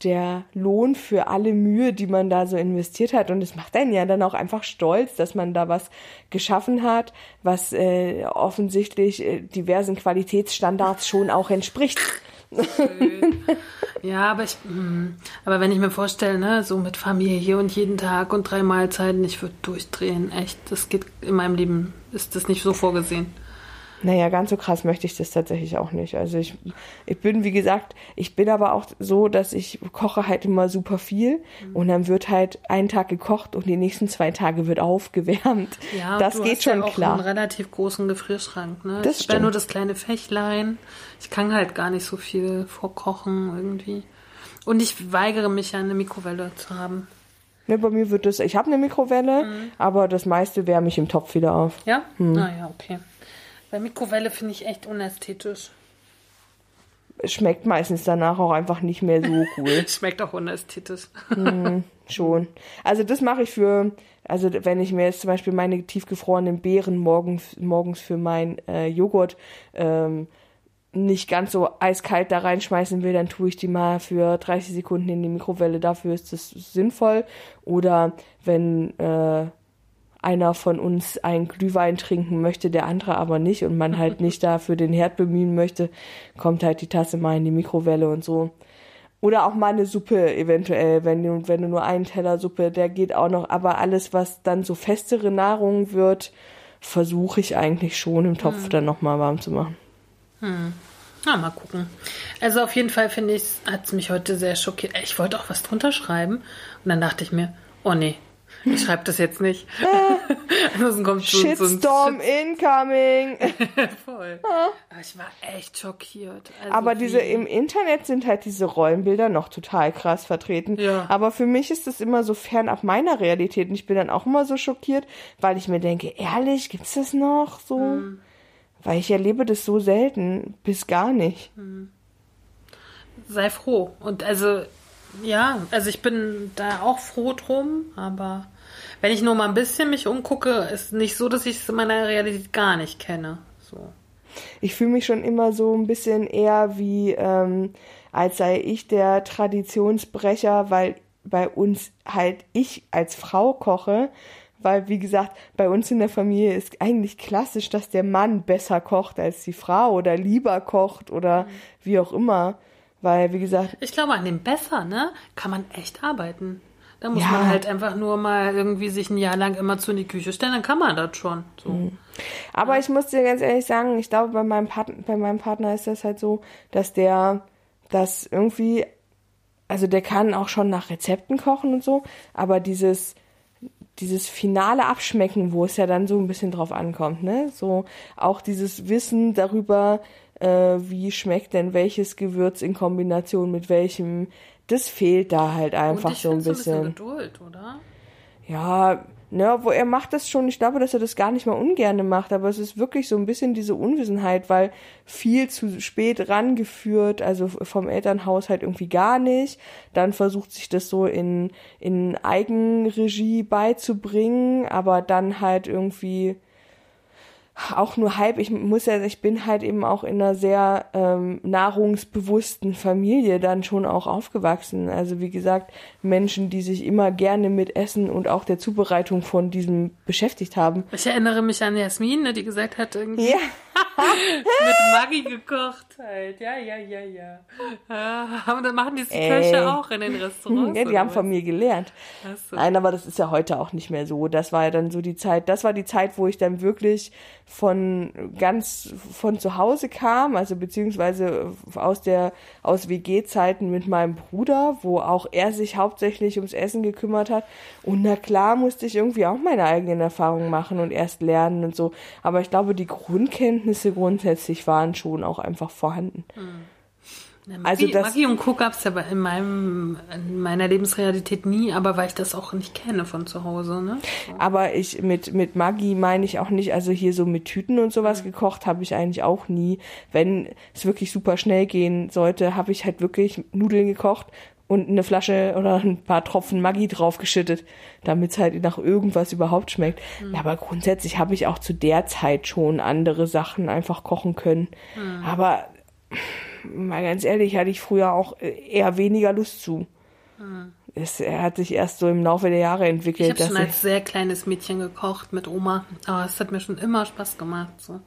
der Lohn für alle Mühe, die man da so investiert hat. Und es macht einen ja dann auch einfach stolz, dass man da was geschaffen hat, was äh, offensichtlich äh, diversen Qualitätsstandards schon auch entspricht. Ja, aber ich, mm, aber wenn ich mir vorstelle, ne, so mit Familie und jeden Tag und drei Mahlzeiten, ich würde durchdrehen. Echt, das geht in meinem Leben, ist das nicht so vorgesehen. Naja, ganz so krass möchte ich das tatsächlich auch nicht. Also ich, ich bin, wie gesagt, ich bin aber auch so, dass ich koche halt immer super viel und dann wird halt ein Tag gekocht und die nächsten zwei Tage wird aufgewärmt. Ja, das du geht hast schon ja auch klar. einen relativ großen Gefrierschrank, ne? Das ich stimmt. nur das kleine Fächlein. Ich kann halt gar nicht so viel vorkochen irgendwie. Und ich weigere mich ja eine Mikrowelle zu haben. Ne, bei mir wird das, ich habe eine Mikrowelle, Mhm. aber das meiste wärme ich im Topf wieder auf. Ja? Hm. Naja, okay. Bei Mikrowelle finde ich echt unästhetisch. Es schmeckt meistens danach auch einfach nicht mehr so cool. Schmeckt auch unästhetisch. Schon. Also das mache ich für, also wenn ich mir jetzt zum Beispiel meine tiefgefrorenen Beeren morgen, morgens für mein äh, Joghurt ähm, nicht ganz so eiskalt da reinschmeißen will, dann tue ich die mal für 30 Sekunden in die Mikrowelle. Dafür ist das sinnvoll. Oder wenn äh, einer von uns einen Glühwein trinken möchte, der andere aber nicht und man halt nicht da für den Herd bemühen möchte, kommt halt die Tasse mal in die Mikrowelle und so. Oder auch mal eine Suppe eventuell, wenn du, wenn du nur einen Teller Suppe, der geht auch noch. Aber alles, was dann so festere Nahrung wird, versuche ich eigentlich schon im Topf dann nochmal warm zu machen. Na, mal gucken. Also auf jeden Fall finde ich, hat es mich heute sehr schockiert. Ich wollte auch was drunter schreiben und dann dachte ich mir, oh nee, ich schreibe das jetzt nicht. Ansonsten kommt so, so Shitstorm incoming! Voll. Aber ich war echt schockiert. Also Aber wie- diese im Internet sind halt diese Rollenbilder noch total krass vertreten. Ja. Aber für mich ist das immer so fernab meiner Realität und ich bin dann auch immer so schockiert, weil ich mir denke, ehrlich, gibt's das noch so? Hm. Weil ich erlebe das so selten, bis gar nicht. sei froh. Und also, ja, also ich bin da auch froh drum, aber wenn ich nur mal ein bisschen mich umgucke, ist nicht so, dass ich es in meiner Realität gar nicht kenne. So. ich fühle mich schon immer so ein bisschen eher wie, ähm, als sei ich der Traditionsbrecher, weil bei uns halt ich als Frau koche, weil wie gesagt, bei uns in der Familie ist eigentlich klassisch, dass der Mann besser kocht als die Frau oder lieber kocht oder mhm. wie auch immer. Weil, wie gesagt. Ich glaube, an dem besser, ne, kann man echt arbeiten. Da muss ja. man halt einfach nur mal irgendwie sich ein Jahr lang immer zu in die Küche stellen, dann kann man das schon. So. Mhm. Aber ja. ich muss dir ganz ehrlich sagen, ich glaube, bei meinem, Partner, bei meinem Partner ist das halt so, dass der das irgendwie, also der kann auch schon nach Rezepten kochen und so, aber dieses, dieses finale Abschmecken, wo es ja dann so ein bisschen drauf ankommt, ne? So auch dieses Wissen darüber, äh, wie schmeckt denn welches Gewürz in Kombination mit welchem, das fehlt da halt einfach so ein bisschen. So ein bisschen Geduld, oder? Ja, ne, wo er macht das schon, ich glaube, dass er das gar nicht mal ungerne macht, aber es ist wirklich so ein bisschen diese Unwissenheit, weil viel zu spät rangeführt, also vom Elternhaus halt irgendwie gar nicht. Dann versucht sich das so in, in Eigenregie beizubringen, aber dann halt irgendwie auch nur halb. Ich muss ja, ich bin halt eben auch in einer sehr ähm, nahrungsbewussten Familie dann schon auch aufgewachsen. Also wie gesagt, Menschen, die sich immer gerne mit Essen und auch der Zubereitung von diesem beschäftigt haben. Ich erinnere mich an Jasmin, ne, die gesagt hat irgendwie. Ja. mit Maggi gekocht halt. Ja, ja, ja, ja. Und dann machen die Köche auch in den Restaurants. Ja, die haben was? von mir gelernt. So. Nein, aber das ist ja heute auch nicht mehr so. Das war ja dann so die Zeit, das war die Zeit, wo ich dann wirklich von ganz von zu Hause kam, also beziehungsweise aus der aus WG-Zeiten mit meinem Bruder, wo auch er sich hauptsächlich ums Essen gekümmert hat. Und na klar musste ich irgendwie auch meine eigenen Erfahrungen machen und erst lernen und so. Aber ich glaube, die Grundkenntnisse grundsätzlich waren schon auch einfach vorhanden. Mhm. Ja, Magie, also das, Magie und Co. gab es ja in, meinem, in meiner Lebensrealität nie, aber weil ich das auch nicht kenne von zu Hause. Ne? So. Aber ich mit, mit Magie meine ich auch nicht, also hier so mit Tüten und sowas mhm. gekocht habe ich eigentlich auch nie. Wenn es wirklich super schnell gehen sollte, habe ich halt wirklich Nudeln gekocht und eine Flasche oder ein paar Tropfen Maggi draufgeschüttet, damit es halt nach irgendwas überhaupt schmeckt. Mhm. Ja, aber grundsätzlich habe ich auch zu der Zeit schon andere Sachen einfach kochen können. Mhm. Aber mal ganz ehrlich, hatte ich früher auch eher weniger Lust zu. Hm. Es hat sich erst so im Laufe der Jahre entwickelt. Ich habe schon als sehr kleines Mädchen gekocht mit Oma, aber es hat mir schon immer Spaß gemacht. So.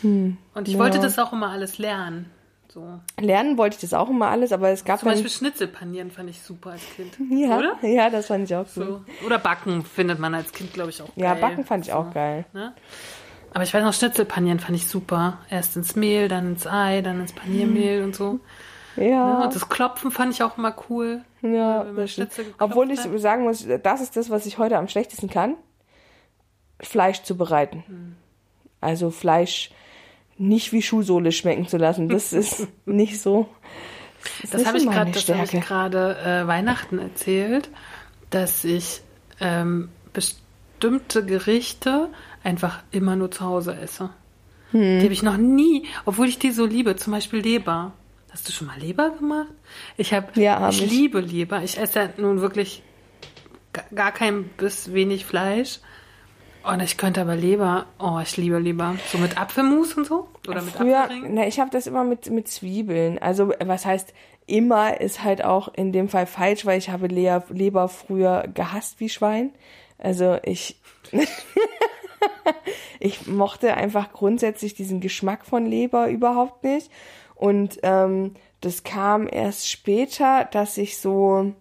Hm. Und ich ja. wollte das auch immer alles lernen. So. Lernen wollte ich das auch immer alles, aber es gab Zum Beispiel Schnitzelpanieren fand ich super als Kind. Ja, Oder? ja, das fand ich auch so. Oder Backen findet man als Kind, glaube ich, auch geil. Ja, Backen fand ich so. auch geil. Ne? Aber ich weiß noch, Schnitzelpanieren fand ich super. Erst ins Mehl, dann ins Ei, dann ins Paniermehl und so. Ja. ja. Und das Klopfen fand ich auch immer cool. Ja, Obwohl ich hat. sagen muss, das ist das, was ich heute am schlechtesten kann. Fleisch zu bereiten. Hm. Also Fleisch nicht wie Schuhsohle schmecken zu lassen. Das ist nicht so. Das, das habe ich gerade hab äh, Weihnachten erzählt, dass ich ähm, bestimmte Gerichte einfach immer nur zu Hause esse. Hm. Die habe ich noch nie, obwohl ich die so liebe, zum Beispiel Leber. Hast du schon mal Leber gemacht? Ich habe, ja, hab ich, ich, liebe Leber. Ich esse ja nun wirklich gar kein bis wenig Fleisch. Und ich könnte aber Leber, oh, ich liebe Leber. So mit Apfelmus und so? Oder mit Früher, Ne, ich habe das immer mit, mit Zwiebeln. Also, was heißt immer, ist halt auch in dem Fall falsch, weil ich habe Leber früher gehasst wie Schwein. Also, ich. ich mochte einfach grundsätzlich diesen Geschmack von Leber überhaupt nicht. Und ähm, das kam erst später, dass ich so,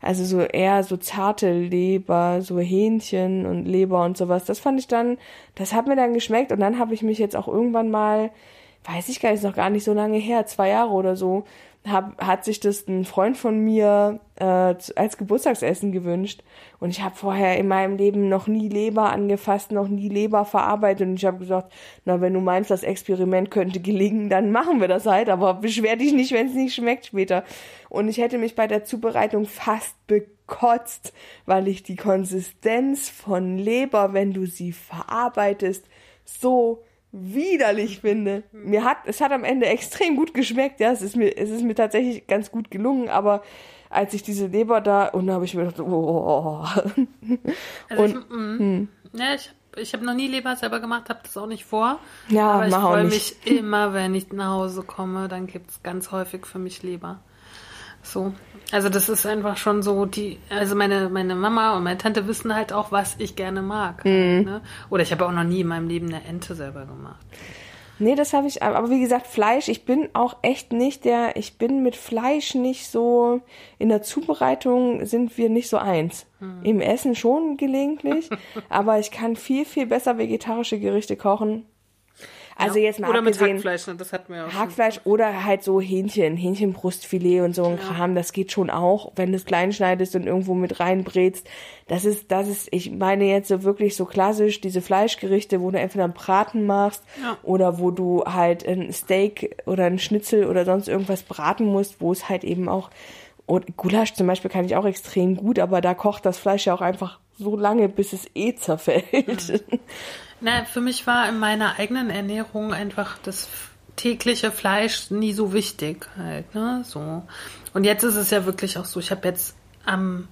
also so eher so zarte Leber, so Hähnchen und Leber und sowas, das fand ich dann, das hat mir dann geschmeckt und dann habe ich mich jetzt auch irgendwann mal, weiß ich gar nicht, ist noch gar nicht so lange her, zwei Jahre oder so, hab, hat sich das ein Freund von mir äh, als Geburtstagsessen gewünscht. Und ich habe vorher in meinem Leben noch nie Leber angefasst, noch nie Leber verarbeitet. Und ich habe gesagt, na, wenn du meinst, das Experiment könnte gelingen, dann machen wir das halt. Aber beschwer dich nicht, wenn es nicht schmeckt später. Und ich hätte mich bei der Zubereitung fast bekotzt, weil ich die Konsistenz von Leber, wenn du sie verarbeitest, so widerlich finde. Mir hat, es hat am Ende extrem gut geschmeckt, ja, es ist mir, es ist mir tatsächlich ganz gut gelungen, aber als ich diese Leber da, und da habe ich mir gedacht, oh. Also und, ich, mm, hm. ja, ich ich habe noch nie Leber selber gemacht, habe das auch nicht vor. Ja, aber ich freue mich immer, wenn ich nach Hause komme, dann gibt's ganz häufig für mich Leber. So. Also das ist einfach schon so, die, also meine, meine Mama und meine Tante wissen halt auch, was ich gerne mag. Mhm. Ne? Oder ich habe auch noch nie in meinem Leben eine Ente selber gemacht. Nee, das habe ich, aber wie gesagt, Fleisch, ich bin auch echt nicht der, ich bin mit Fleisch nicht so, in der Zubereitung sind wir nicht so eins. Im Essen schon gelegentlich, aber ich kann viel, viel besser vegetarische Gerichte kochen. Also Ja. jetzt mal Oder mit Hackfleisch, ne? das hatten wir auch schon. Hackfleisch oder halt so Hähnchen, Hähnchenbrustfilet und so ein Kram, das geht schon auch, wenn du es klein schneidest und irgendwo mit reinbrätst. Das ist, das ist, ich meine jetzt so wirklich so klassisch, diese Fleischgerichte, wo du entweder einen Braten machst Ja. oder wo du halt ein Steak oder ein Schnitzel oder sonst irgendwas braten musst, wo es halt eben auch, und Gulasch zum Beispiel kann ich auch extrem gut, aber da kocht das Fleisch ja auch einfach so lange, bis es eh zerfällt. Na, für mich war in meiner eigenen Ernährung einfach das tägliche Fleisch nie so wichtig halt, ne, so. Und jetzt ist es ja wirklich auch so, ich habe jetzt am,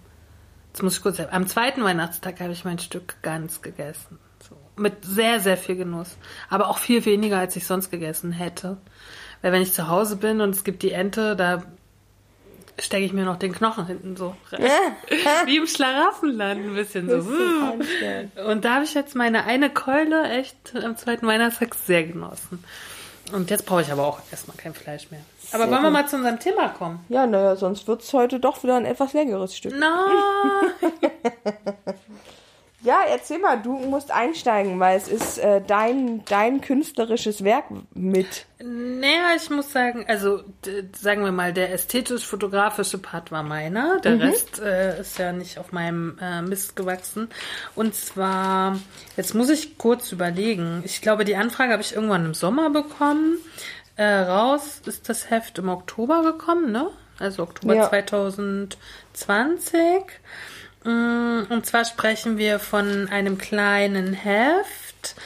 jetzt muss ich kurz sagen, am zweiten Weihnachtstag habe ich mein Stück Gans gegessen. So. Mit sehr, sehr viel Genuss. Aber auch viel weniger, als ich sonst gegessen hätte. Weil wenn ich zu Hause bin und es gibt die Ente, da stecke ich mir noch den Knochen hinten so rein. Wie im Schlaraffenland ein bisschen so. Und da habe ich jetzt meine eine Keule echt am zweiten Weihnachtstag sehr genossen. Und jetzt brauche ich aber auch erstmal kein Fleisch mehr. Aber Sehr wollen wir mal zu unserem Thema kommen? ja, naja, sonst wird's heute doch wieder ein etwas längeres Stück. Na, Ja, erzähl mal, du musst einsteigen, weil es ist äh, dein, dein künstlerisches Werk mit. naja, ich muss sagen, also sagen wir mal, der ästhetisch-fotografische Part war meiner. Der Rest äh, ist ja nicht auf meinem äh, Mist gewachsen. Und zwar, jetzt muss ich kurz überlegen. Ich glaube, die Anfrage habe ich irgendwann im Sommer bekommen. Äh, raus ist das Heft im Oktober gekommen, ne? Also Oktober Ja. 2020. Mm, Und zwar sprechen wir von einem kleinen Heft,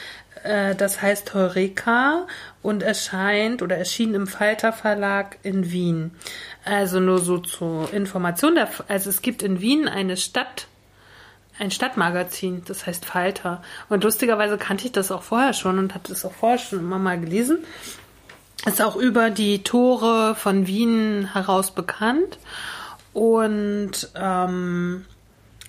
äh, das heißt Heureka und erscheint oder erschien im Falter Verlag in Wien. Also nur so zur Information, also es gibt in Wien eine Stadt, ein Stadtmagazin, das heißt Falter. Und lustigerweise kannte ich das auch vorher schon und hatte es auch vorher schon immer mal gelesen. Ist auch über die Tore von Wien heraus bekannt. Und ähm,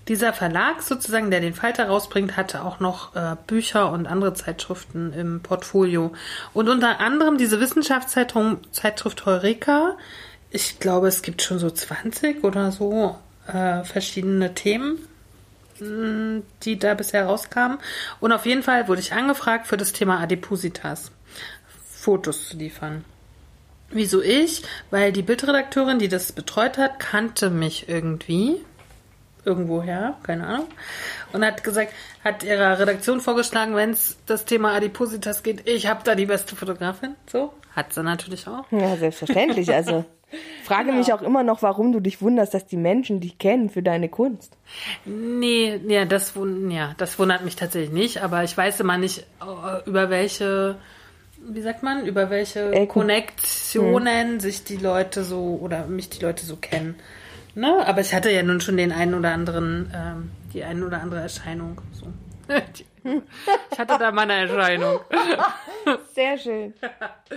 dieser Verlag sozusagen, der den Falter rausbringt, hatte auch noch äh, Bücher und andere Zeitschriften im Portfolio. Und unter anderem diese Wissenschaftszeitung Zeitschrift Heureka. Ich glaube, es gibt schon so 20 oder so äh, verschiedene Themen, mh, die da bisher rauskamen. Und auf jeden Fall wurde ich angefragt für das Thema Adipositas. Fotos zu liefern. Wieso ich? Weil die Bildredakteurin, die das betreut hat, kannte mich irgendwie. Irgendwoher, keine Ahnung. Und hat gesagt, hat ihrer Redaktion vorgeschlagen, wenn es das Thema Adipositas geht, ich habe da die beste Fotografin. So, hat sie natürlich auch. Ja, selbstverständlich. Also frage mich auch immer noch, warum du dich wunderst, dass die Menschen dich kennen für deine Kunst. Nee, ja, das, ja, das wundert mich tatsächlich nicht, aber ich weiß immer nicht, äh, über welche, wie sagt man, über welche Ecken. Konnektionen sich die Leute so oder mich die Leute so kennen. Ne? Aber ich hatte ja nun schon den einen oder anderen, ähm, die ein oder andere Erscheinung. So. Ich hatte da mal eine Erscheinung. Sehr schön.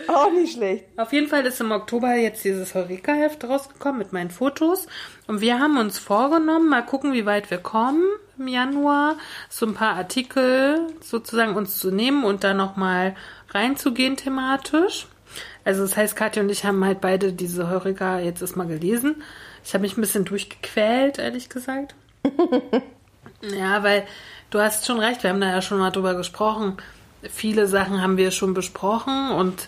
Auch nicht schlecht. Auf jeden Fall ist im Oktober jetzt dieses Heureka-Heft rausgekommen mit meinen Fotos. Und wir haben uns vorgenommen, mal gucken, wie weit wir kommen im Januar, so ein paar Artikel sozusagen uns zu nehmen und da nochmal reinzugehen thematisch. Also das heißt, Katja und ich haben halt beide diese Heureka jetzt erstmal gelesen. Ich habe mich ein bisschen durchgequält, ehrlich gesagt. Ja, weil du hast schon recht, wir haben da ja schon mal drüber gesprochen. Viele Sachen haben wir schon besprochen und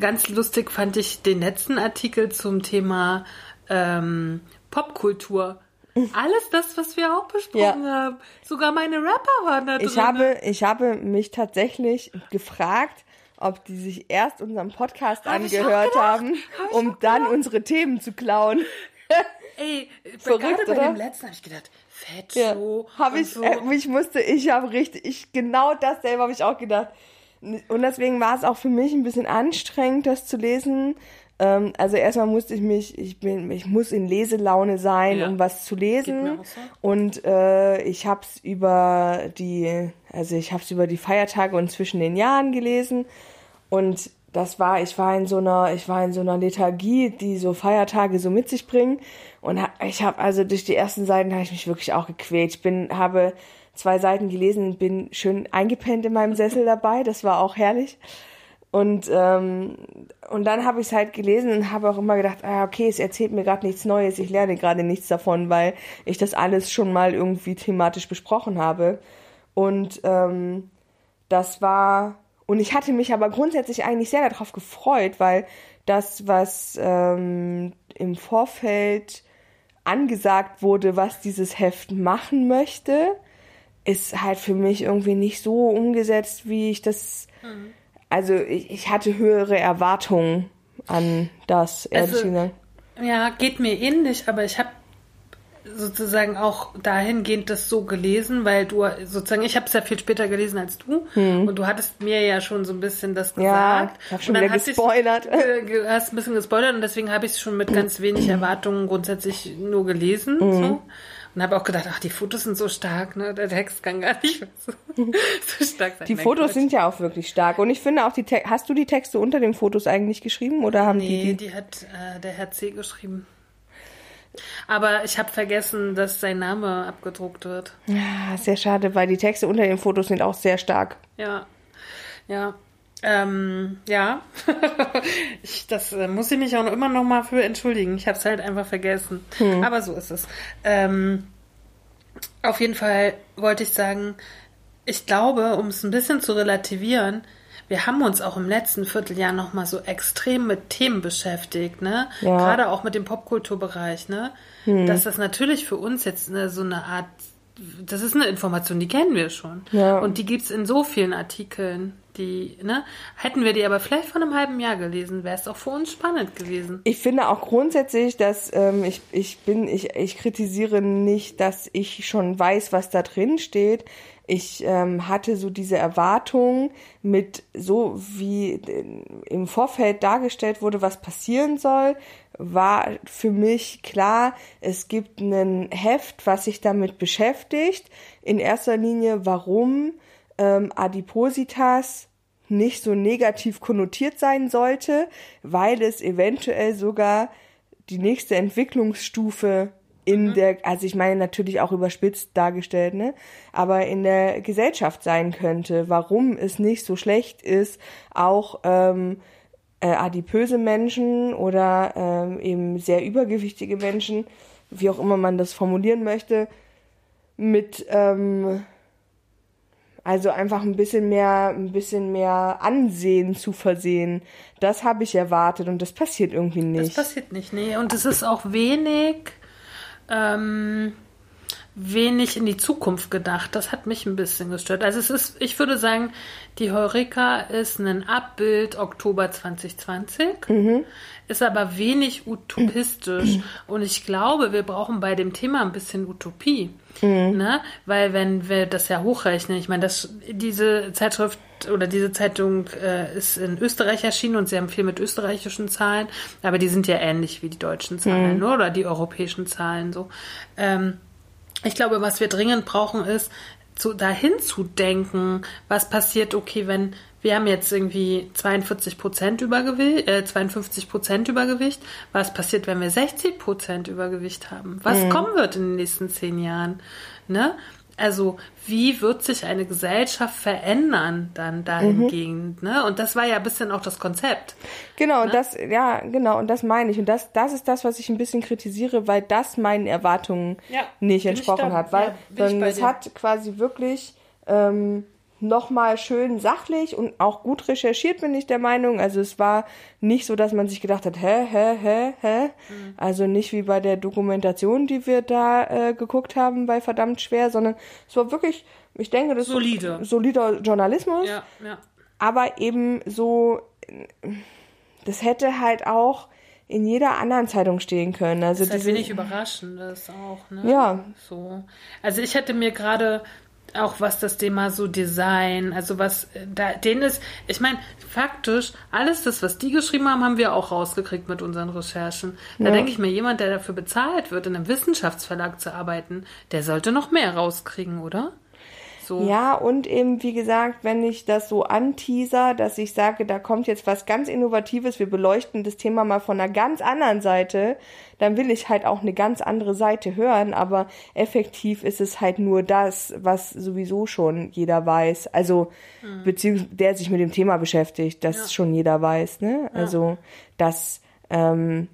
ganz lustig fand ich den letzten Artikel zum Thema ähm, Popkultur. Alles das, was wir auch besprochen Ja. haben. Sogar meine Rapper waren da drin. Ich habe, ich habe mich tatsächlich gefragt, ob die sich erst unseren Podcast Hab angehört haben, Hab um dann unsere Themen zu klauen. Ey, Verrückt, gerade bei oder? dem letzten habe ich gedacht, fett Ja, so. habe und ich, so. äh, ich musste, ich habe richtig, ich genau dasselbe habe ich auch gedacht. Und deswegen war es auch für mich ein bisschen anstrengend, das zu lesen, Ähm, also erstmal musste ich mich, ich bin, ich muss in Leselaune sein, Ja. um was zu lesen. so. Und äh, ich habe es über die, also ich habe es über die Feiertage und zwischen den Jahren gelesen. Und das war, ich war in so einer, ich war in so einer Lethargie, die so Feiertage so mit sich bringen. Und ich habe also durch die ersten Seiten habe ich mich wirklich auch gequält. Ich bin, habe zwei Seiten gelesen bin schön eingepennt in meinem Sessel dabei. Das war auch herrlich. Und, ähm, und dann habe ich es halt gelesen und habe auch immer gedacht, ah, okay, es erzählt mir gerade nichts Neues, ich lerne gerade nichts davon, weil ich das alles schon mal irgendwie thematisch besprochen habe. Und ähm, das war, und ich hatte mich aber grundsätzlich eigentlich sehr darauf gefreut, weil das, was ähm, im Vorfeld angesagt wurde, was dieses Heft machen möchte, ist halt für mich irgendwie nicht so umgesetzt, wie ich das. Also ich, ich hatte höhere Erwartungen an das, ehrlich Also, gesagt. Ja, geht mir ähnlich, aber ich habe sozusagen auch dahingehend das so gelesen, weil du sozusagen, ich habe es ja viel später gelesen als du und du hattest mir ja schon so ein bisschen das Hm. Ja, gesagt. ich hab schon Und dann wieder ich- gespoilert. Ge, ge, hast ein bisschen gespoilert und deswegen habe ich es schon mit ganz wenig Erwartungen grundsätzlich nur gelesen. Mhm. So. Und habe auch gedacht, ach, die Fotos sind so stark, ne? Der Text kann gar nicht so, so stark sein. Die Fotos Quatsch. sind ja auch wirklich stark. Und ich finde auch die Te Hast du die Texte unter den Fotos eigentlich geschrieben oder haben Nee, die die? die hat äh, der Herr C. geschrieben. Aber ich habe vergessen, dass sein Name abgedruckt wird. Ah, sehr schade, weil die Texte unter den Fotos sind auch sehr stark. Ja, ja, ähm, ja. ich, das äh, muss ich mich auch noch immer noch mal für entschuldigen. Ich habe es halt einfach vergessen. Aber so ist es. Ähm, auf jeden Fall wollte ich sagen, ich glaube, um es ein bisschen zu relativieren, wir haben uns auch im letzten Vierteljahr noch mal so extrem mit Themen beschäftigt, ne? Ja. Gerade auch mit dem Popkulturbereich, ne? Dass das natürlich für uns jetzt ne, so eine Art, das ist eine Information, die kennen wir schon. Ja. Und die gibt's in so vielen Artikeln, die, ne? Hätten wir die aber vielleicht vor einem halben Jahr gelesen, wäre es auch für uns spannend gewesen. Ich finde auch grundsätzlich, dass ähm, ich, ich bin, ich, ich kritisiere nicht, dass ich schon weiß, was da drin steht. Ich ähm, hatte so diese Erwartung mit so wie äh, im Vorfeld dargestellt wurde, was passieren soll, war für mich klar, es gibt ein Heft, was sich damit beschäftigt. In erster Linie, warum ähm, Adipositas nicht so negativ konnotiert sein sollte, weil es eventuell sogar die nächste Entwicklungsstufe in der, also ich meine natürlich auch überspitzt dargestellt, ne, aber in der Gesellschaft sein könnte, warum es nicht so schlecht ist, auch ähm, äh, adipöse Menschen oder ähm, eben sehr übergewichtige Menschen, wie auch immer man das formulieren möchte, mit ähm, also einfach ein bisschen mehr, ein bisschen mehr Ansehen zu versehen. Das habe ich erwartet und das passiert irgendwie Das nicht. passiert nicht, nee. Und es ist auch wenig, ähm, wenig in die Zukunft gedacht. Das hat mich ein bisschen gestört. Also es ist, ich würde sagen, die Heureka ist ein Abbild Oktober 2020, ist aber wenig utopistisch. Und ich glaube, wir brauchen bei dem Thema ein bisschen Utopie. Ne? Weil wenn wir das ja hochrechnen, ich meine, das, diese Zeitschrift oder diese Zeitung äh, ist in Österreich erschienen und sie haben viel mit österreichischen Zahlen, aber die sind ja ähnlich wie die deutschen Zahlen ne? oder die europäischen Zahlen so. Ähm, ich glaube, was wir dringend brauchen, ist, zu, dahin zu denken, was passiert, okay, wenn wir haben jetzt irgendwie 42 Prozent Übergewicht, äh, 52 Prozent Übergewicht. Was passiert, wenn wir 60 Prozent Übergewicht haben? Was kommen wird in den nächsten zehn Jahren? Ne? Also, wie wird sich eine Gesellschaft verändern dann dahingehend? Ne? Und das war ja ein bisschen auch das Konzept. Genau, und das, ja, genau, und das meine ich. Und das, das ist das, was ich ein bisschen kritisiere, weil das meinen Erwartungen Ja, nicht entsprochen hat. Weil ja, sondern es dir. hat quasi wirklich ähm, nochmal schön sachlich und auch gut recherchiert, bin ich der Meinung. Also es war nicht so, dass man sich gedacht hat, hä, hä, hä, hä. Mhm. Also nicht wie bei der Dokumentation, die wir da äh, geguckt haben bei Verdammt schwer, sondern es war wirklich, ich denke, das Solide. ist solider Journalismus Ja, ja. aber eben so, das hätte halt auch in jeder anderen Zeitung stehen können. Also Das ist halt wenig Überraschendes auch, ne? Ja. So. Also ich hätte mir gerade auch was das Thema so Design, also was äh, da, denen ist, ich meine, faktisch, alles das, was die geschrieben haben, haben wir auch rausgekriegt mit unseren Recherchen. Da Ja. denke ich mir, jemand, der dafür bezahlt wird, in einem Wissenschaftsverlag zu arbeiten, der sollte noch mehr rauskriegen, oder? So. Ja, und eben, wie gesagt, wenn ich das so anteaser, dass ich sage, da kommt jetzt was ganz Innovatives, wir beleuchten das Thema mal von einer ganz anderen Seite, dann will ich halt auch eine ganz andere Seite hören, aber effektiv ist es halt nur das, was sowieso schon jeder weiß. Also, beziehungsweise der sich mit dem Thema beschäftigt, das schon jeder weiß, ne? Also, dass, ähm,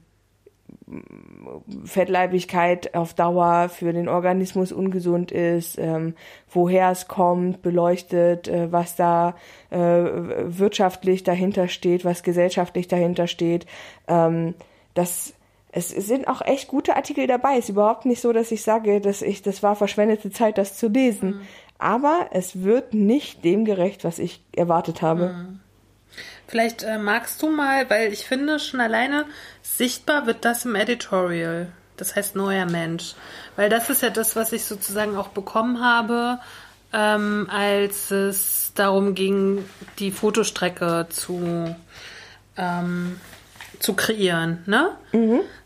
Fettleibigkeit auf Dauer für den Organismus ungesund ist, ähm, woher es kommt, beleuchtet, äh, was da äh, wirtschaftlich dahinter steht, was gesellschaftlich dahinter steht. Ähm, das es es sind auch echt gute Artikel dabei. Es ist überhaupt nicht so, dass ich sage, dass ich das war verschwendete Zeit, das zu lesen. Aber es wird nicht dem gerecht, was ich erwartet habe. Vielleicht äh, magst du mal, weil ich finde, schon alleine sichtbar wird das im Editorial. Das heißt neuer Mensch. Weil das ist ja das, was ich sozusagen auch bekommen habe, ähm, als es darum ging, die Fotostrecke zu, ähm, zu kreieren. Ne?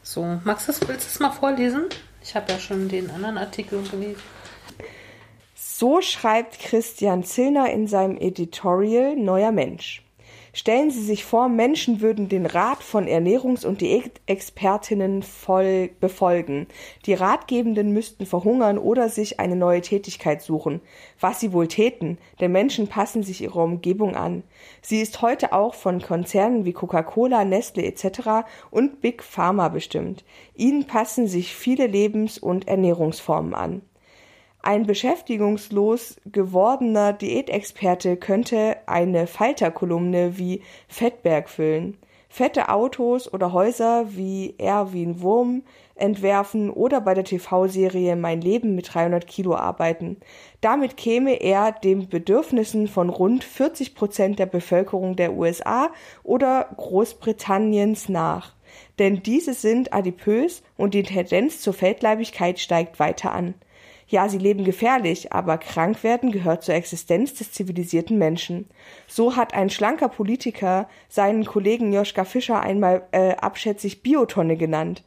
So, magst du das, willst du das mal vorlesen? Ich habe ja schon den anderen Artikel gelesen. So schreibt Christian Zillner in seinem Editorial Neuer Mensch. Stellen Sie sich vor, Menschen würden den Rat von Ernährungs- und Diätexpertinnen voll befolgen. Die Ratgebenden müssten verhungern oder sich eine neue Tätigkeit suchen. Was sie wohl täten, denn Menschen passen sich ihrer Umgebung an. Sie ist heute auch von Konzernen wie Coca-Cola, Nestle etc. und Big Pharma bestimmt. Ihnen passen sich viele Lebens- und Ernährungsformen an. Ein beschäftigungslos gewordener Diätexperte könnte eine Falterkolumne wie Fettberg füllen, fette Autos oder Häuser wie Erwin Wurm entwerfen oder bei der TV-Serie Mein Leben mit 300 Kilo arbeiten. Damit käme er den Bedürfnissen von rund 40 Prozent der Bevölkerung der USA oder Großbritanniens nach. Denn diese sind adipös und die Tendenz zur Fettleibigkeit steigt weiter an. Ja, sie leben gefährlich, aber krank werden gehört zur Existenz des zivilisierten Menschen. So hat ein schlanker Politiker seinen Kollegen Joschka Fischer einmal äh, abschätzig Biotonne genannt.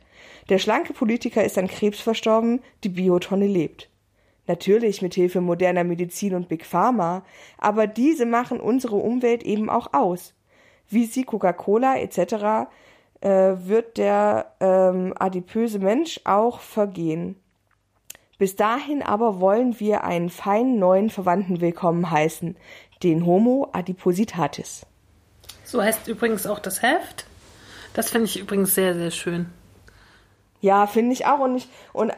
Der schlanke Politiker ist an Krebs verstorben, die Biotonne lebt. Natürlich mit Hilfe moderner Medizin und Big Pharma, aber diese machen unsere Umwelt eben auch aus. Wie sie Coca-Cola etc. Äh, wird der ähm, adipöse Mensch auch vergehen. Bis dahin aber wollen wir einen feinen neuen Verwandten willkommen heißen, den Homo adipositatis. So heißt übrigens auch das Heft. Das finde ich übrigens sehr, sehr schön. Ja, finde ich auch und ich und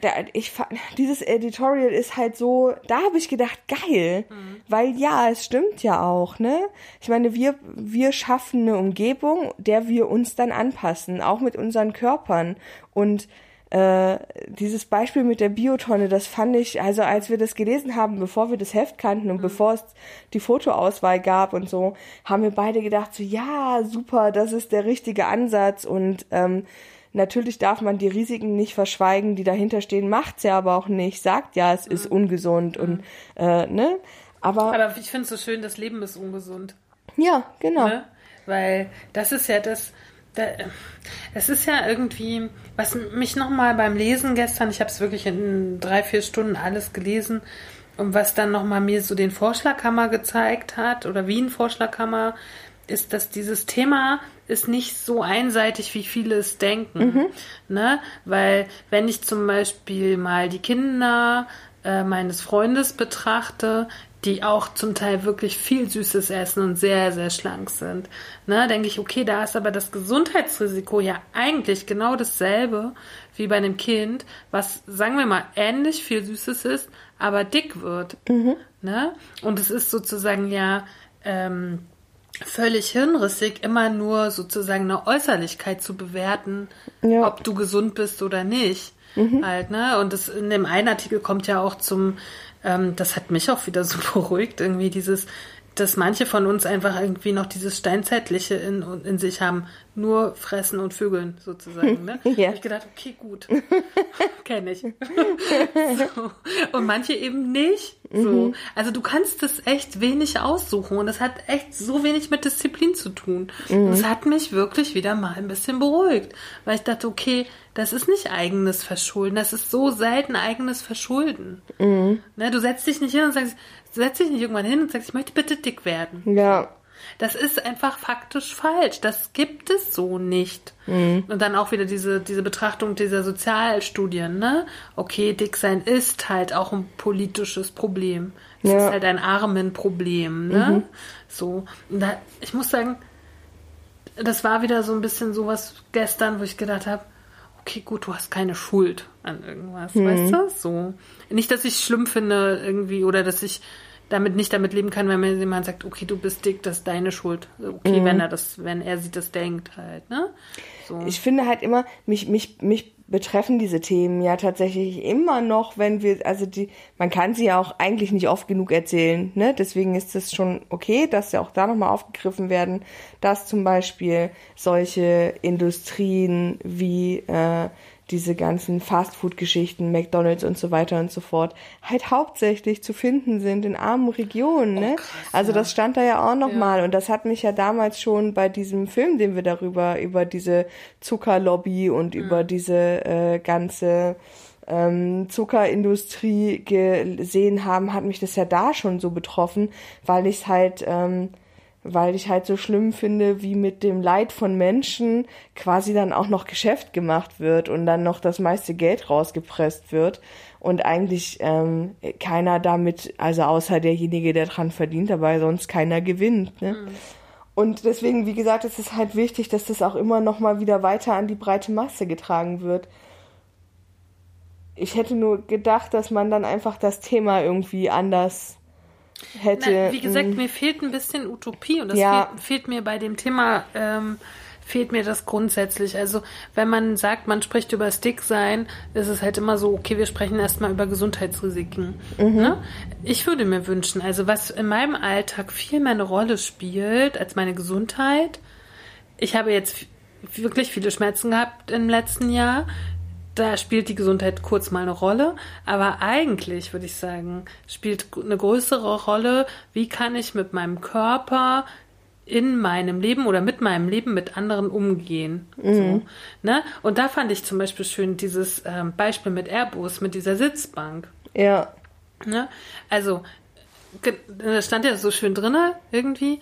da, ich dieses Editorial ist halt so, da habe ich gedacht, geil, weil ja, es stimmt ja auch, ne? Ich meine, wir wir schaffen eine Umgebung, der wir uns dann anpassen, auch mit unseren Körpern und äh, dieses Beispiel mit der Biotonne, das fand ich, also als wir das gelesen haben, bevor wir das Heft kannten und bevor es die Fotoauswahl gab und so, haben wir beide gedacht, so ja, super, das ist der richtige Ansatz und ähm, natürlich darf man die Risiken nicht verschweigen, die dahinter stehen, macht's ja aber auch nicht, sagt ja, es ist ungesund und äh, ne, aber, Aber ich finde es so schön, das Leben ist ungesund. ja, genau. Ne? Weil das ist ja das, da, es ist ja irgendwie, was mich nochmal beim Lesen gestern, ich habe es wirklich in drei, vier Stunden alles gelesen, und was dann nochmal mir so den Vorschlaghammer gezeigt hat, oder wie ein Vorschlaghammer, ist, dass dieses Thema ist nicht so einseitig, wie viele es denken. Ne? Weil wenn ich zum Beispiel mal die Kinder äh, meines Freundes betrachte, die auch zum Teil wirklich viel Süßes essen und sehr, sehr schlank sind, ne, denke ich, okay, da ist aber das Gesundheitsrisiko ja eigentlich genau dasselbe wie bei einem Kind, was, sagen wir mal, ähnlich viel Süßes ist, aber dick wird. Ne? Und es ist sozusagen ja ähm, völlig hirnrissig, immer nur sozusagen eine Äußerlichkeit zu bewerten, Ja. ob du gesund bist oder nicht. Halt, ne? Und das in dem einen Artikel kommt ja auch zum, ähm, das hat mich auch wieder so beruhigt, irgendwie dieses, dass manche von uns einfach irgendwie noch dieses Steinzeitliche in, in sich haben. Nur fressen und vögeln sozusagen. Ne? Ja. Hab ich gedacht, okay, gut, kenne ich. so. Und manche eben nicht. So. Also du kannst es echt wenig aussuchen und es hat echt so wenig mit Disziplin zu tun. Und es hat mich wirklich wieder mal ein bisschen beruhigt, weil ich dachte, okay, das ist nicht eigenes Verschulden, das ist so selten eigenes Verschulden. Ne, du setzt dich nicht hin und sagst, setz dich nicht irgendwann hin und sagst, ich möchte bitte dick werden. Ja. Das ist einfach faktisch falsch. Das gibt es so nicht. Mhm. Und dann auch wieder diese, diese Betrachtung dieser Sozialstudien, ne? Okay, dick sein ist halt auch ein politisches Problem. Es Ja. ist halt ein Armenproblem, ne? So. Und da, ich muss sagen, das war wieder so ein bisschen sowas gestern, wo ich gedacht habe, okay, gut, du hast keine Schuld an irgendwas, weißt du? So. Nicht, dass ich es schlimm finde irgendwie oder dass ich damit nicht damit leben kann, wenn mir jemand sagt, okay, du bist dick, das ist deine Schuld. Okay, wenn er das, wenn er sich das denkt halt, ne? So. Ich finde halt immer, mich, mich, mich betreffen diese Themen ja tatsächlich immer noch, wenn wir, also die, man kann sie ja auch eigentlich nicht oft genug erzählen, ne? Deswegen ist es schon okay, dass ja auch da nochmal aufgegriffen werden, dass zum Beispiel solche Industrien wie äh, diese ganzen Fastfood-Geschichten, McDonalds und so weiter und so fort, halt hauptsächlich zu finden sind in armen Regionen, ne? also das stand da ja auch noch mal. Und das hat mich ja damals schon bei diesem Film, den wir darüber über diese Zuckerlobby und über diese äh, ganze ähm, Zuckerindustrie gesehen haben, hat mich das ja da schon so betroffen, weil ich es halt ähm, weil ich halt so schlimm finde, wie mit dem Leid von Menschen quasi dann auch noch Geschäft gemacht wird und dann noch das meiste Geld rausgepresst wird und eigentlich ähm, keiner damit, also außer derjenige, der dran verdient, dabei sonst keiner gewinnt. Ne? Und deswegen, wie gesagt, es ist halt wichtig, dass das auch immer noch mal wieder weiter an die breite Masse getragen wird. Ich hätte nur gedacht, dass man dann einfach das Thema irgendwie anders hätte. Na, wie gesagt, mm, mir fehlt ein bisschen Utopie und das Ja. fehlt, fehlt mir bei dem Thema, ähm, fehlt mir das grundsätzlich. Also wenn man sagt, man spricht über Sticksein, ist es halt immer so, okay, wir sprechen erstmal über Gesundheitsrisiken. Ne? Ich würde mir wünschen, also was in meinem Alltag viel mehr eine Rolle spielt als meine Gesundheit. Ich habe jetzt wirklich viele Schmerzen gehabt im letzten Jahr. Da spielt die Gesundheit kurz mal eine Rolle, aber eigentlich würde ich sagen, spielt eine größere Rolle, wie kann ich mit meinem Körper in meinem Leben oder mit meinem Leben mit anderen umgehen. So, ne? Und da fand ich zum Beispiel schön dieses ähm, Beispiel mit Airbus, mit dieser Sitzbank. ja. Ne? Also, da stand ja so schön drinne irgendwie,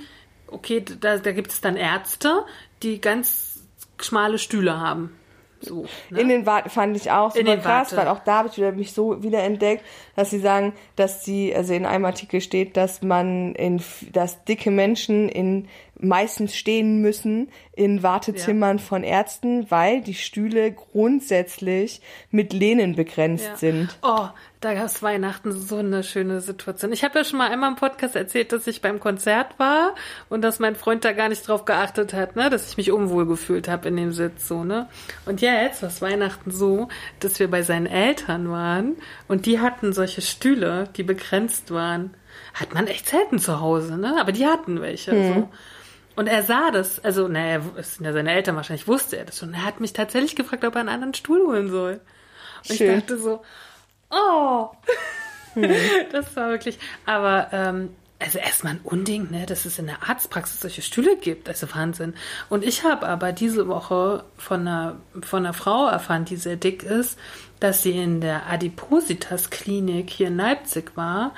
okay, da, da gibt es dann Ärzte, die ganz schmale Stühle haben. So, ne? In den Warten fand ich auch super krass, Warte. weil auch da habe ich wieder mich so wieder entdeckt, dass sie sagen, dass sie, also in einem Artikel steht, dass man in, dass dicke Menschen in meistens stehen müssen in Wartezimmern von Ärzten, weil die Stühle grundsätzlich mit Lehnen begrenzt Ja. sind. Oh, da gab es Weihnachten so eine schöne Situation. Ich habe ja schon mal einmal im Podcast erzählt, dass ich beim Konzert war und dass mein Freund da gar nicht drauf geachtet hat, ne, dass ich mich unwohl gefühlt habe in dem Sitz so, ne? Und jetzt war Weihnachten so, dass wir bei seinen Eltern waren und die hatten solche Stühle, die begrenzt waren. Hat man echt selten zu Hause, ne? Aber die hatten welche so. Und er sah das, also, naja, es sind ja seine Eltern, wahrscheinlich wusste er das schon. Er hat mich tatsächlich gefragt, ob er einen anderen Stuhl holen soll. Und Schön. ich dachte so, oh. Das war wirklich, aber, ähm, also erstmal ein Unding, ne, dass es in der Arztpraxis solche Stühle gibt. Also Wahnsinn. Und ich habe aber diese Woche von einer, von einer Frau erfahren, die sehr dick ist, dass sie in der Adipositas-Klinik hier in Leipzig war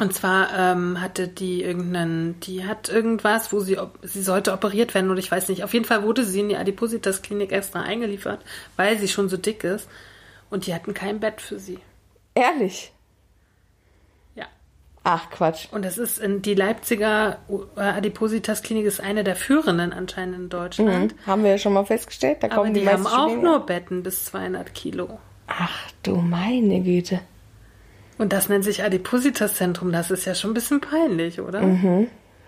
und zwar ähm, hatte die irgendeinen, die hat irgendwas, wo sie, sie sollte operiert werden oder ich weiß nicht. Auf jeden Fall wurde sie in die Adipositas-Klinik extra eingeliefert, weil sie schon so dick ist. Und die hatten kein Bett für sie. Ehrlich. Ja. Ach Quatsch. Und das ist in die Leipziger äh, Adipositas-Klinik ist eine der führenden anscheinend in Deutschland. Mhm. Haben wir ja schon mal festgestellt. Da Aber kommen die, die haben auch Studien- nur Betten bis 200 Kilo. Ach du meine Güte. Und das nennt sich Adipositas-Zentrum. Das ist ja schon ein bisschen peinlich, oder?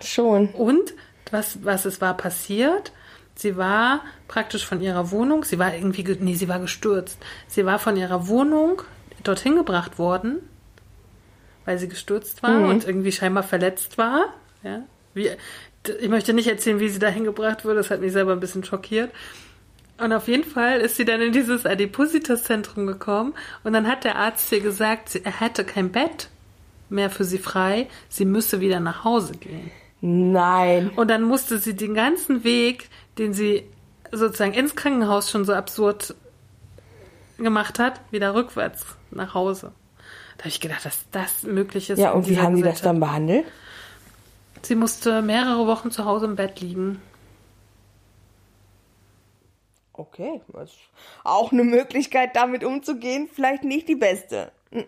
Schon. Und was, was es war passiert? Sie war praktisch von ihrer Wohnung, sie war irgendwie, ge- nee, sie war gestürzt. Sie war von ihrer Wohnung dorthin gebracht worden, weil sie gestürzt war und irgendwie scheinbar verletzt war. Ja? Wie, ich möchte nicht erzählen, wie sie da hingebracht wurde, das hat mich selber ein bisschen schockiert. Und auf jeden Fall ist sie dann in dieses Adipositas-Zentrum gekommen und dann hat der Arzt ihr gesagt, er hätte kein Bett mehr für sie frei, sie müsse wieder nach Hause gehen. Nein. Und dann musste sie den ganzen Weg, den sie sozusagen ins Krankenhaus schon so absurd gemacht hat, wieder rückwärts nach Hause. Da habe ich gedacht, dass das möglich ist. Ja, und wie haben die das dann behandelt? Sie musste mehrere Wochen zu Hause im Bett liegen. Okay, das ist auch eine Möglichkeit, damit umzugehen. Vielleicht nicht die beste. Hm.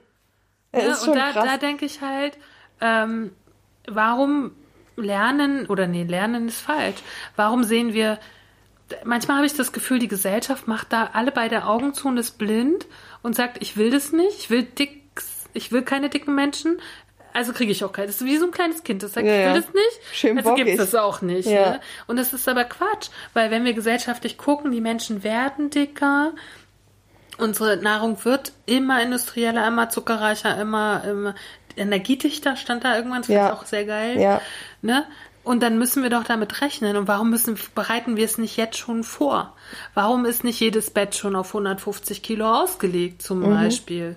Ja, und da, da denke ich halt, ähm, warum lernen, oder nee, lernen ist falsch. Warum sehen wir, manchmal habe ich das Gefühl, die Gesellschaft macht da alle beide Augen zu und ist blind und sagt, ich will das nicht, ich will dick, ich will keine dicken Menschen. Also kriege ich auch keine. Das ist wie so ein kleines Kind, das sagt, Ja, ich will das nicht. Schön also gibt es das auch nicht. Ja. Ne? Und das ist aber Quatsch, weil wenn wir gesellschaftlich gucken, die Menschen werden dicker, unsere Nahrung wird immer industrieller, immer zuckerreicher, immer, immer energiedichter, stand da irgendwann, das Ja. ich auch sehr geil. Ja. Ne? Und dann müssen wir doch damit rechnen. Und warum müssen, bereiten wir es nicht jetzt schon vor? Warum ist nicht jedes Bett schon auf 150 Kilo ausgelegt, zum Mhm. Beispiel?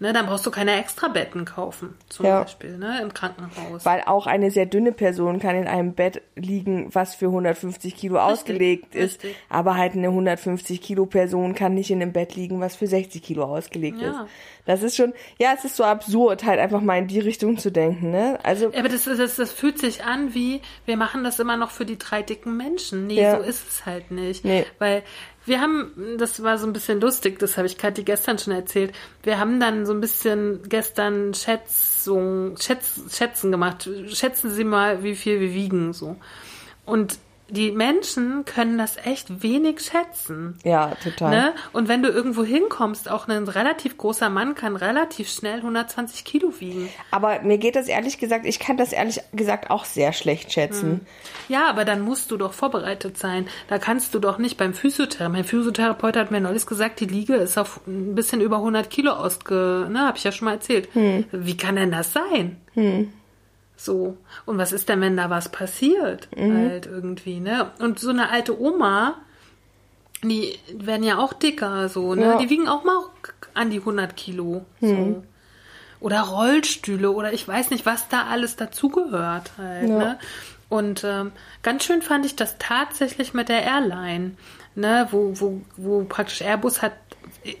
Ne, dann brauchst du keine extra Betten kaufen, zum Ja. Beispiel, ne, im Krankenhaus. Weil auch eine sehr dünne Person kann in einem Bett liegen, was für 150 Kilo ausgelegt ist. richtig. Aber halt eine 150 Kilo Person kann nicht in einem Bett liegen, was für 60 Kilo ausgelegt Ja. ist. Das ist schon, ja, es ist so absurd, halt einfach mal in die Richtung zu denken, ne? Also, Aber das, ist- das, das fühlt sich an wie, wir machen das immer noch für die drei dicken Menschen. Nee, Ja. so ist es halt nicht. Nee. Weil wir haben, das war so ein bisschen lustig, das habe ich Kathi gestern schon erzählt, wir haben dann so ein bisschen gestern Schätzung, Schätz, Schätzen gemacht. Schätzen Sie mal, wie viel wir wiegen, so. Und die Menschen können das echt wenig schätzen. ja, total. Ne? Und wenn du irgendwo hinkommst, auch ein relativ großer Mann kann relativ schnell 120 Kilo wiegen. Aber mir geht das ehrlich gesagt, ich kann das ehrlich gesagt auch sehr schlecht schätzen. Ja, aber dann musst du doch vorbereitet sein. Da kannst du doch nicht beim Physiotherapeut. Mein Physiotherapeut hat mir neulich gesagt, die Liege ist auf ein bisschen über 100 Kilo ausge... Ne, habe ich ja schon mal erzählt. Wie kann denn das sein? So. Und was ist denn, wenn da was passiert? Halt irgendwie, ne? Und so eine alte Oma, die werden ja auch dicker, so, ne? Ja. Die wiegen auch mal an die 100 Kilo. So. Oder Rollstühle oder ich weiß nicht, was da alles dazugehört halt, Ja. ne? Und ähm, ganz schön fand ich das tatsächlich mit der Airline, ne, wo, wo, wo praktisch Airbus hat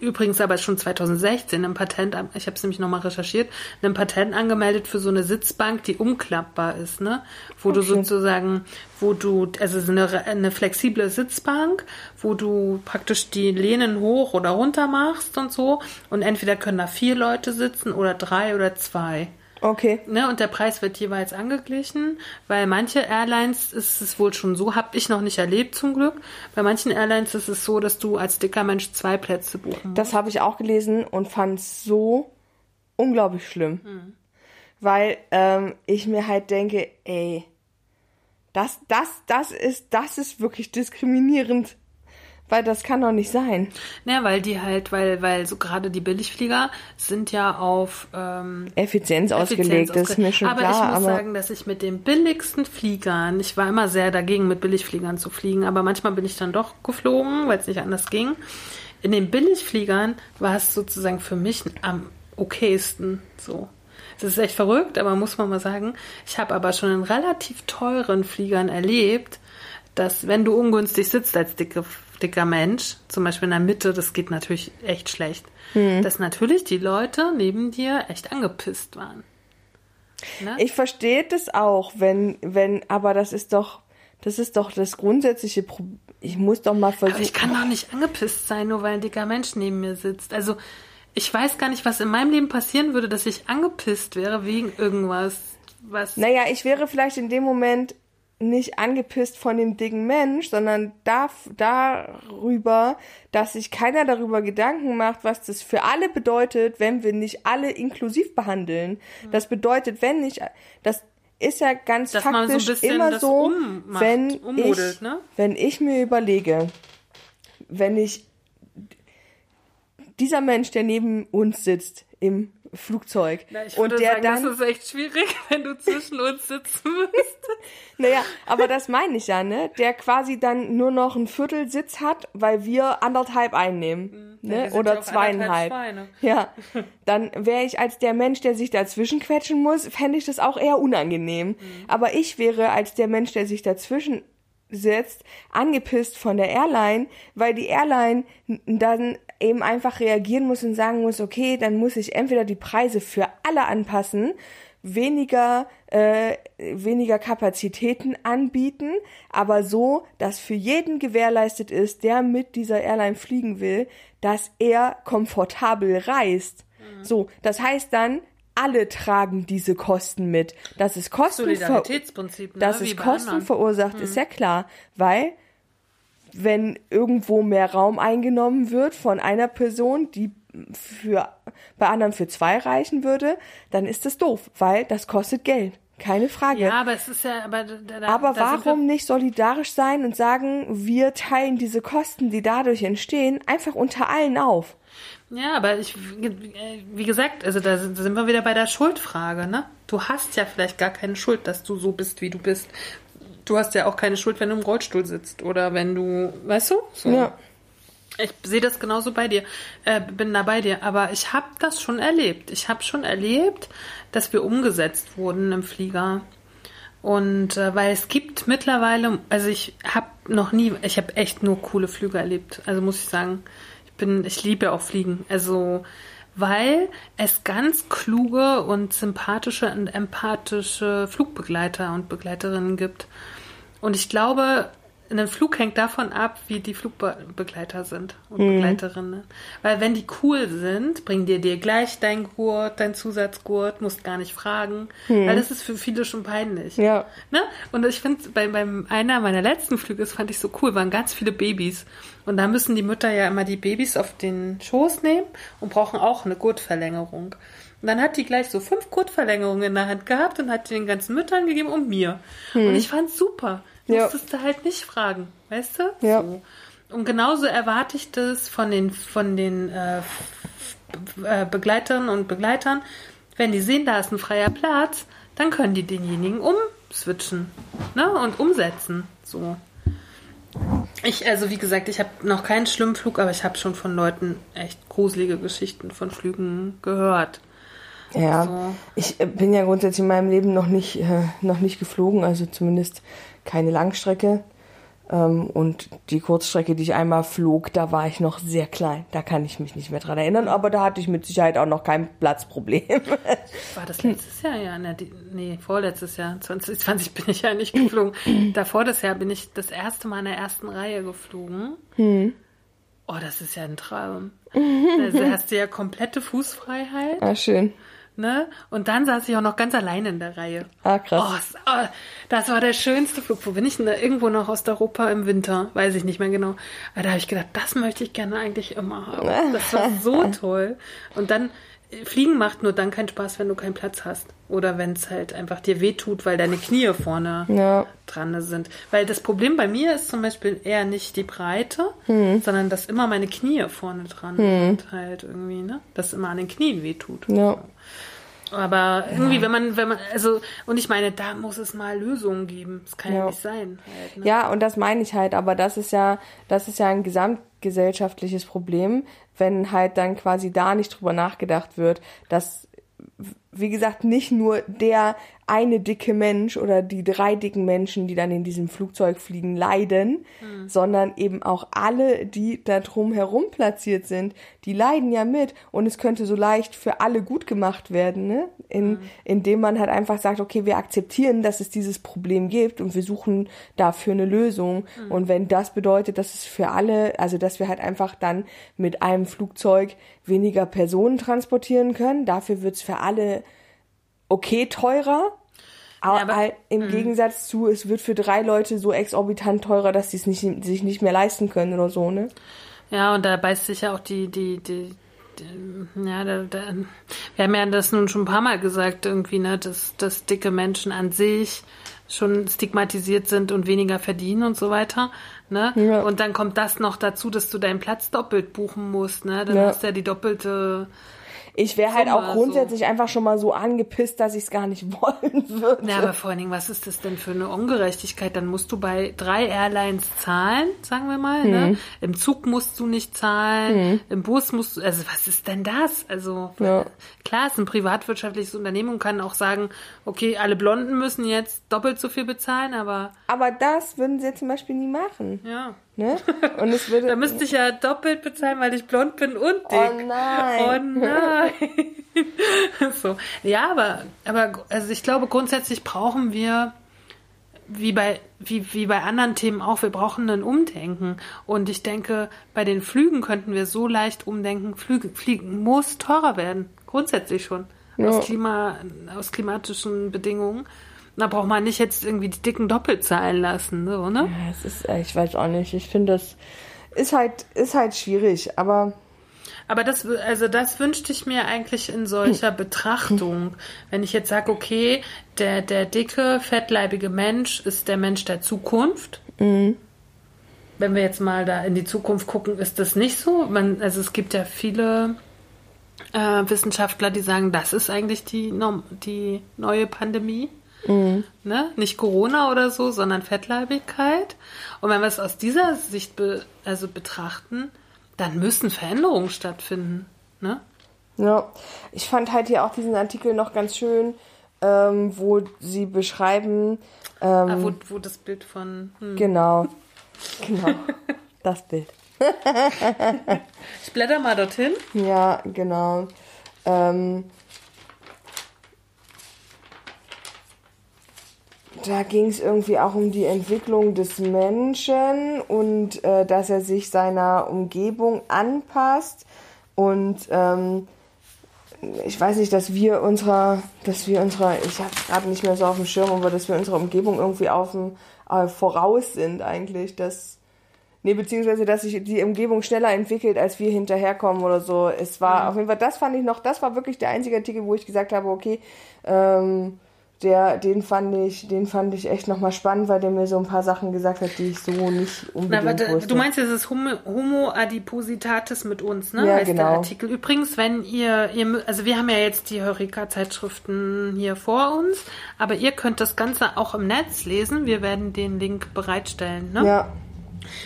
übrigens aber schon 2016 ein Patent, ich habe es nämlich nochmal recherchiert, ein Patent angemeldet für so eine Sitzbank, die umklappbar ist, ne, wo du sozusagen, wo du, also so eine, eine flexible Sitzbank, wo du praktisch die Lehnen hoch oder runter machst und so. Und entweder können da vier Leute sitzen oder drei oder zwei. Okay. Ne, und der Preis wird jeweils angeglichen, weil manche Airlines ist es wohl schon so, habe ich noch nicht erlebt zum Glück. Bei manchen Airlines ist es so, dass du als dicker Mensch zwei Plätze buchen. Das habe ich auch gelesen und fand es so unglaublich schlimm. Hm. Weil ähm, ich mir halt denke, ey, das, das, das ist, das ist wirklich diskriminierend. Weil das kann doch nicht sein. Ja, weil die halt, weil, weil so gerade die Billigflieger sind ja auf ähm, Effizienz ausgelegt, das ist mir schon aber klar. ich muss aber sagen, dass ich mit den billigsten Fliegern, ich war immer sehr dagegen, mit Billigfliegern zu fliegen, aber manchmal bin ich dann doch geflogen, weil es nicht anders ging. In den Billigfliegern war es sozusagen für mich am okaysten so. Das ist echt verrückt, aber muss man mal sagen. Ich habe aber schon in relativ teuren Fliegern erlebt, dass wenn du ungünstig sitzt als dicke, dicker Mensch, zum Beispiel in der Mitte, das geht natürlich echt schlecht, Hm. dass natürlich die Leute neben dir echt angepisst waren. Ne? ich verstehe das auch, wenn, wenn, aber das ist doch, das ist doch das grundsätzliche Problem. Ich muss doch mal versuchen. Aber ich kann doch nicht angepisst sein, nur weil ein dicker Mensch neben mir sitzt. Also ich weiß gar nicht, was in meinem Leben passieren würde, dass ich angepisst wäre wegen irgendwas. Was Naja, ich wäre vielleicht in dem Moment nicht angepisst von dem dicken Mensch, sondern da, darüber, dass sich keiner darüber Gedanken macht, was das für alle bedeutet, wenn wir nicht alle inklusiv behandeln. Das bedeutet, wenn nicht, das ist ja ganz Dass so faktisch bisschen immer so, ummacht, wenn ummodelt, ich, ne? wenn ich mir überlege, wenn ich dieser Mensch, der neben uns sitzt im Flugzeug. Na, ich und würde der sagen, dann, das ist echt schwierig, wenn du zwischen uns sitzen müsstest. naja, aber das meine ich ja, ne? Der quasi dann nur noch ein Viertelsitz hat, weil wir anderthalb einnehmen, Ja, wir ne? sind Oder ja zweieinhalb. Ja, dann wäre ich als der Mensch, der sich dazwischen quetschen muss, fände ich das auch eher unangenehm. Aber ich wäre als der Mensch, der sich dazwischen setzt, angepisst von der Airline, weil die Airline dann eben einfach reagieren muss und sagen muss, okay, dann muss ich entweder die Preise für alle anpassen, weniger äh, weniger Kapazitäten anbieten, aber so, dass für jeden gewährleistet ist, der mit dieser Airline fliegen will, dass er komfortabel reist. So, das heißt dann, alle tragen diese Kosten mit. Das ist Kosten Solidaritätsprinzip, ne? dass es Kosten anderen. verursacht, ist ja klar, weil wenn irgendwo mehr Raum eingenommen wird von einer Person, die für bei anderen für zwei reichen würde, dann ist das doof, weil das kostet Geld, keine Frage. Ja, aber es ist ja, aber da, Aber da warum nicht solidarisch sein und sagen, wir teilen diese Kosten, die dadurch entstehen, einfach unter allen auf? Ja, aber ich, wie gesagt, also da sind sind wir wieder bei der Schuldfrage, ne? Du hast ja vielleicht gar keine Schuld, dass du so bist, wie du bist. Du hast ja auch keine Schuld, wenn du im Rollstuhl sitzt oder wenn du, weißt du? So. Ja. Ich sehe das genauso bei dir, äh, bin da bei dir, aber ich habe das schon erlebt. Ich habe schon erlebt, dass wir umgesetzt wurden im Flieger. Und äh, weil es gibt mittlerweile, also ich habe noch nie, ich habe echt nur coole Flüge erlebt. Also muss ich sagen, ich bin, ich liebe auch Fliegen. Also weil es ganz kluge und sympathische und empathische Flugbegleiter und Begleiterinnen gibt. Und ich glaube, ein Flug hängt davon ab, wie die Flugbegleiter sind und Begleiterinnen. Weil wenn die cool sind, bringen dir dir gleich dein Gurt, dein Zusatzgurt, musst gar nicht fragen. Weil das ist für viele schon peinlich. Ja. Ne? Und ich finde, bei, beim einer meiner letzten Flüge, das fand ich so cool, waren ganz viele Babys. Und da müssen die Mütter ja immer die Babys auf den Schoß nehmen und brauchen auch eine Gurtverlängerung. Und dann hat die gleich so fünf Gurtverlängerungen in der Hand gehabt und hat die den ganzen Müttern gegeben und mir. Und ich fand's super. Ja. musstest du halt nicht fragen, weißt du? Ja. So. Und genauso erwarte ich das von den, von den äh, äh, Begleiterinnen und Begleitern. Wenn die sehen, da ist ein freier Platz, dann können die denjenigen umswitchen ne? und umsetzen. So. Ich, also wie gesagt, ich habe noch keinen schlimmen Flug, aber ich habe schon von Leuten echt gruselige Geschichten von Flügen gehört. Ja, So. ich äh, bin ja grundsätzlich in meinem Leben noch nicht, äh, noch nicht geflogen, also zumindest keine Langstrecke. Ähm, und die Kurzstrecke, die ich einmal flog, da war ich noch sehr klein. Da kann ich mich nicht mehr dran erinnern, aber da hatte ich mit Sicherheit auch noch kein Platzproblem. War das letztes Jahr? Ja, ne, nee, vorletztes Jahr. 2020 bin ich ja nicht geflogen. Davor das Jahr bin ich das erste Mal in der ersten Reihe geflogen. Oh, das ist ja ein Traum. Also hast du ja komplette Fußfreiheit, ah, schön. Ne? Und dann saß ich auch noch ganz alleine in der Reihe. Ah, krass. Oh, oh, das war der schönste Flug. Wo bin ich denn da? Irgendwo noch Osteuropa im Winter. Weiß ich nicht mehr genau. Aber da habe ich gedacht, das möchte ich gerne eigentlich immer haben. Das war so toll. Und dann, Fliegen macht nur dann keinen Spaß, wenn du keinen Platz hast. Oder wenn es halt einfach dir wehtut, weil deine Knie vorne Ja. dran sind. Weil das Problem bei mir ist zum Beispiel eher nicht die Breite, Hm. sondern dass immer meine Knie vorne dran sind. Halt irgendwie, ne? Dass immer an den Knien wehtut. Ja. Aber irgendwie, wenn man, wenn man, also, und ich meine, da muss es mal Lösungen geben. Das kann ja, Ja. nicht sein. Halt, ne? Ja, und das meine ich halt, aber das ist ja, das ist ja ein gesamtgesellschaftliches Problem, wenn halt dann quasi da nicht drüber nachgedacht wird, dass, wie gesagt, nicht nur der eine dicke Mensch oder die drei dicken Menschen, die dann in diesem Flugzeug fliegen, leiden, sondern eben auch alle, die da drum herum platziert sind, die leiden ja mit und es könnte so leicht für alle gut gemacht werden, ne? In, indem man halt einfach sagt, okay, wir akzeptieren, dass es dieses Problem gibt und wir suchen dafür eine Lösung. Und wenn das bedeutet, dass es für alle, also dass wir halt einfach dann mit einem Flugzeug weniger Personen transportieren können, dafür wird's für alle okay teurer. Aber, aber- halt im Gegensatz zu, es wird für drei Leute so exorbitant teurer, dass sie es nicht, sich nicht mehr leisten können oder so, ne? Ja, und da beißt sich ja auch die, die, die, die ja, da, da, wir haben ja das nun schon ein paar Mal gesagt, irgendwie, ne, dass, dass dicke Menschen an sich schon stigmatisiert sind und weniger verdienen und so weiter, ne? Ja. Und dann kommt das noch dazu, dass du deinen Platz doppelt buchen musst, ne? Dann Ja. hast du ja die doppelte Ich wäre halt auch grundsätzlich einfach schon mal so angepisst, dass ich es gar nicht wollen würde. Ja, aber vor allen Dingen, was ist das denn für eine Ungerechtigkeit? Dann musst du bei drei Airlines zahlen, sagen wir mal. Ne? Mhm. Im Zug musst du nicht zahlen, im Bus musst du, also was ist denn das? Also Ja. klar, es ist ein privatwirtschaftliches Unternehmen und kann auch sagen, okay, alle Blonden müssen jetzt doppelt so viel bezahlen, aber Aber das würden sie zum Beispiel nie machen. ja. Ne? Und es würde. Da müsste ich ja doppelt bezahlen, weil ich blond bin und dick. Oh nein. Oh nein. so. Ja, aber, aber also ich glaube, grundsätzlich brauchen wir, wie bei, wie, wie bei anderen Themen auch, wir brauchen ein Umdenken. Und ich denke, bei den Flügen könnten wir so leicht umdenken. Flüge, Fliegen muss teurer werden. Grundsätzlich schon. Ja. Aus, Klima, aus klimatischen Bedingungen. Da braucht man nicht jetzt irgendwie die Dicken doppelt zahlen lassen, so, ne? Ja, es ist, äh, ich weiß auch nicht. Ich finde, das ist halt, ist halt schwierig, aber Aber das, also das wünschte ich mir eigentlich in solcher Betrachtung. Wenn ich jetzt sage, okay, der, der dicke, fettleibige Mensch ist der Mensch der Zukunft. Wenn wir jetzt mal da in die Zukunft gucken, ist das nicht so. Man, also es gibt ja viele äh, Wissenschaftler, die sagen, das ist eigentlich die, die neue Pandemie. Ne? Nicht Corona oder so, sondern Fettleibigkeit. Und wenn wir es aus dieser Sicht be also betrachten, dann müssen Veränderungen stattfinden. Ne? Ja, ich fand halt hier auch diesen Artikel noch ganz schön, ähm, wo sie beschreiben, ähm, Ah, wo, wo das Bild von. Hm. genau, genau, das Bild. Ich blätter mal dorthin. Ja, genau. Ähm, da ging es irgendwie auch um die Entwicklung des Menschen und äh, dass er sich seiner Umgebung anpasst und ähm, ich weiß nicht, dass wir unserer, dass wir unserer, ich habe gerade nicht mehr so auf dem Schirm, aber dass wir unserer Umgebung irgendwie auf dem äh, voraus sind eigentlich, dass Nee, beziehungsweise, dass sich die Umgebung schneller entwickelt, als wir hinterherkommen oder so. Es war auf jeden Fall, das fand ich noch, das war wirklich der einzige Artikel, wo ich gesagt habe, okay, ähm, der, den fand ich, den fand ich echt nochmal spannend, weil der mir so ein paar Sachen gesagt hat, die ich so nicht Na, unbedingt warte, wusste. du meinst jetzt das Homo, Homo adipositatis mit uns, ne? Ja, heißt der genau. Artikel. Übrigens, wenn ihr, ihr, also wir haben ja jetzt die Heureka-Zeitschriften hier vor uns, aber ihr könnt das Ganze auch im Netz lesen. Wir werden den Link bereitstellen, ne? ja,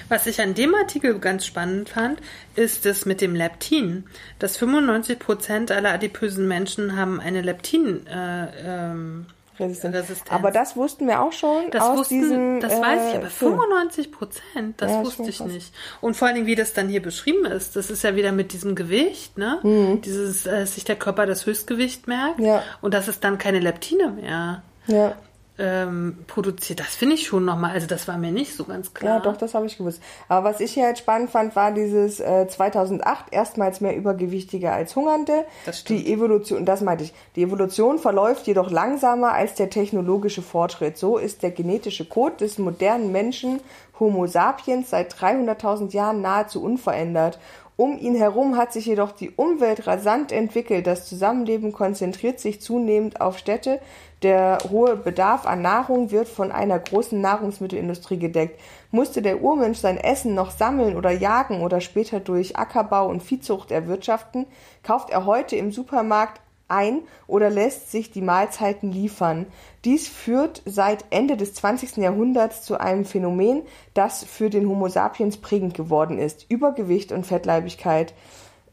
Was ich an dem Artikel ganz spannend fand, ist das mit dem Leptin. Dass 95 Prozent aller adipösen Menschen haben eine Leptin, äh, ähm, Resistenz. Resistenz. Aber das wussten wir auch schon das aus wussten, diesem. das weiß ich, äh, aber Film. 95 Prozent, das Ja, ist wusste ich krass. nicht. Und vor allen Dingen, wie das dann hier beschrieben ist, das ist ja wieder mit diesem Gewicht, ne? Mhm. Dieses, äh, dass sich der Körper das Höchstgewicht merkt Ja. und dass es dann keine Leptine mehr Ja. Ähm, produziert. Das finde ich schon nochmal, also das war mir nicht so ganz klar. Ja, doch, das habe ich gewusst. Aber was ich hier halt spannend fand, war dieses äh, 2008 erstmals mehr Übergewichtige als Hungernde. Das stimmt. Die Evolution, das meinte ich. Die Evolution verläuft jedoch langsamer als der technologische Fortschritt. So ist der genetische Code des modernen Menschen Homo sapiens seit 300.000 Jahren nahezu unverändert. Um ihn herum hat sich jedoch die Umwelt rasant entwickelt. Das Zusammenleben konzentriert sich zunehmend auf Städte. Der hohe Bedarf an Nahrung wird von einer großen Nahrungsmittelindustrie gedeckt. Musste der Urmensch sein Essen noch sammeln oder jagen oder später durch Ackerbau und Viehzucht erwirtschaften, kauft er heute im Supermarkt ein oder lässt sich die Mahlzeiten liefern. Dies führt seit Ende des 20. Jahrhunderts zu einem Phänomen, das für den Homo sapiens prägend geworden ist. Übergewicht und Fettleibigkeit.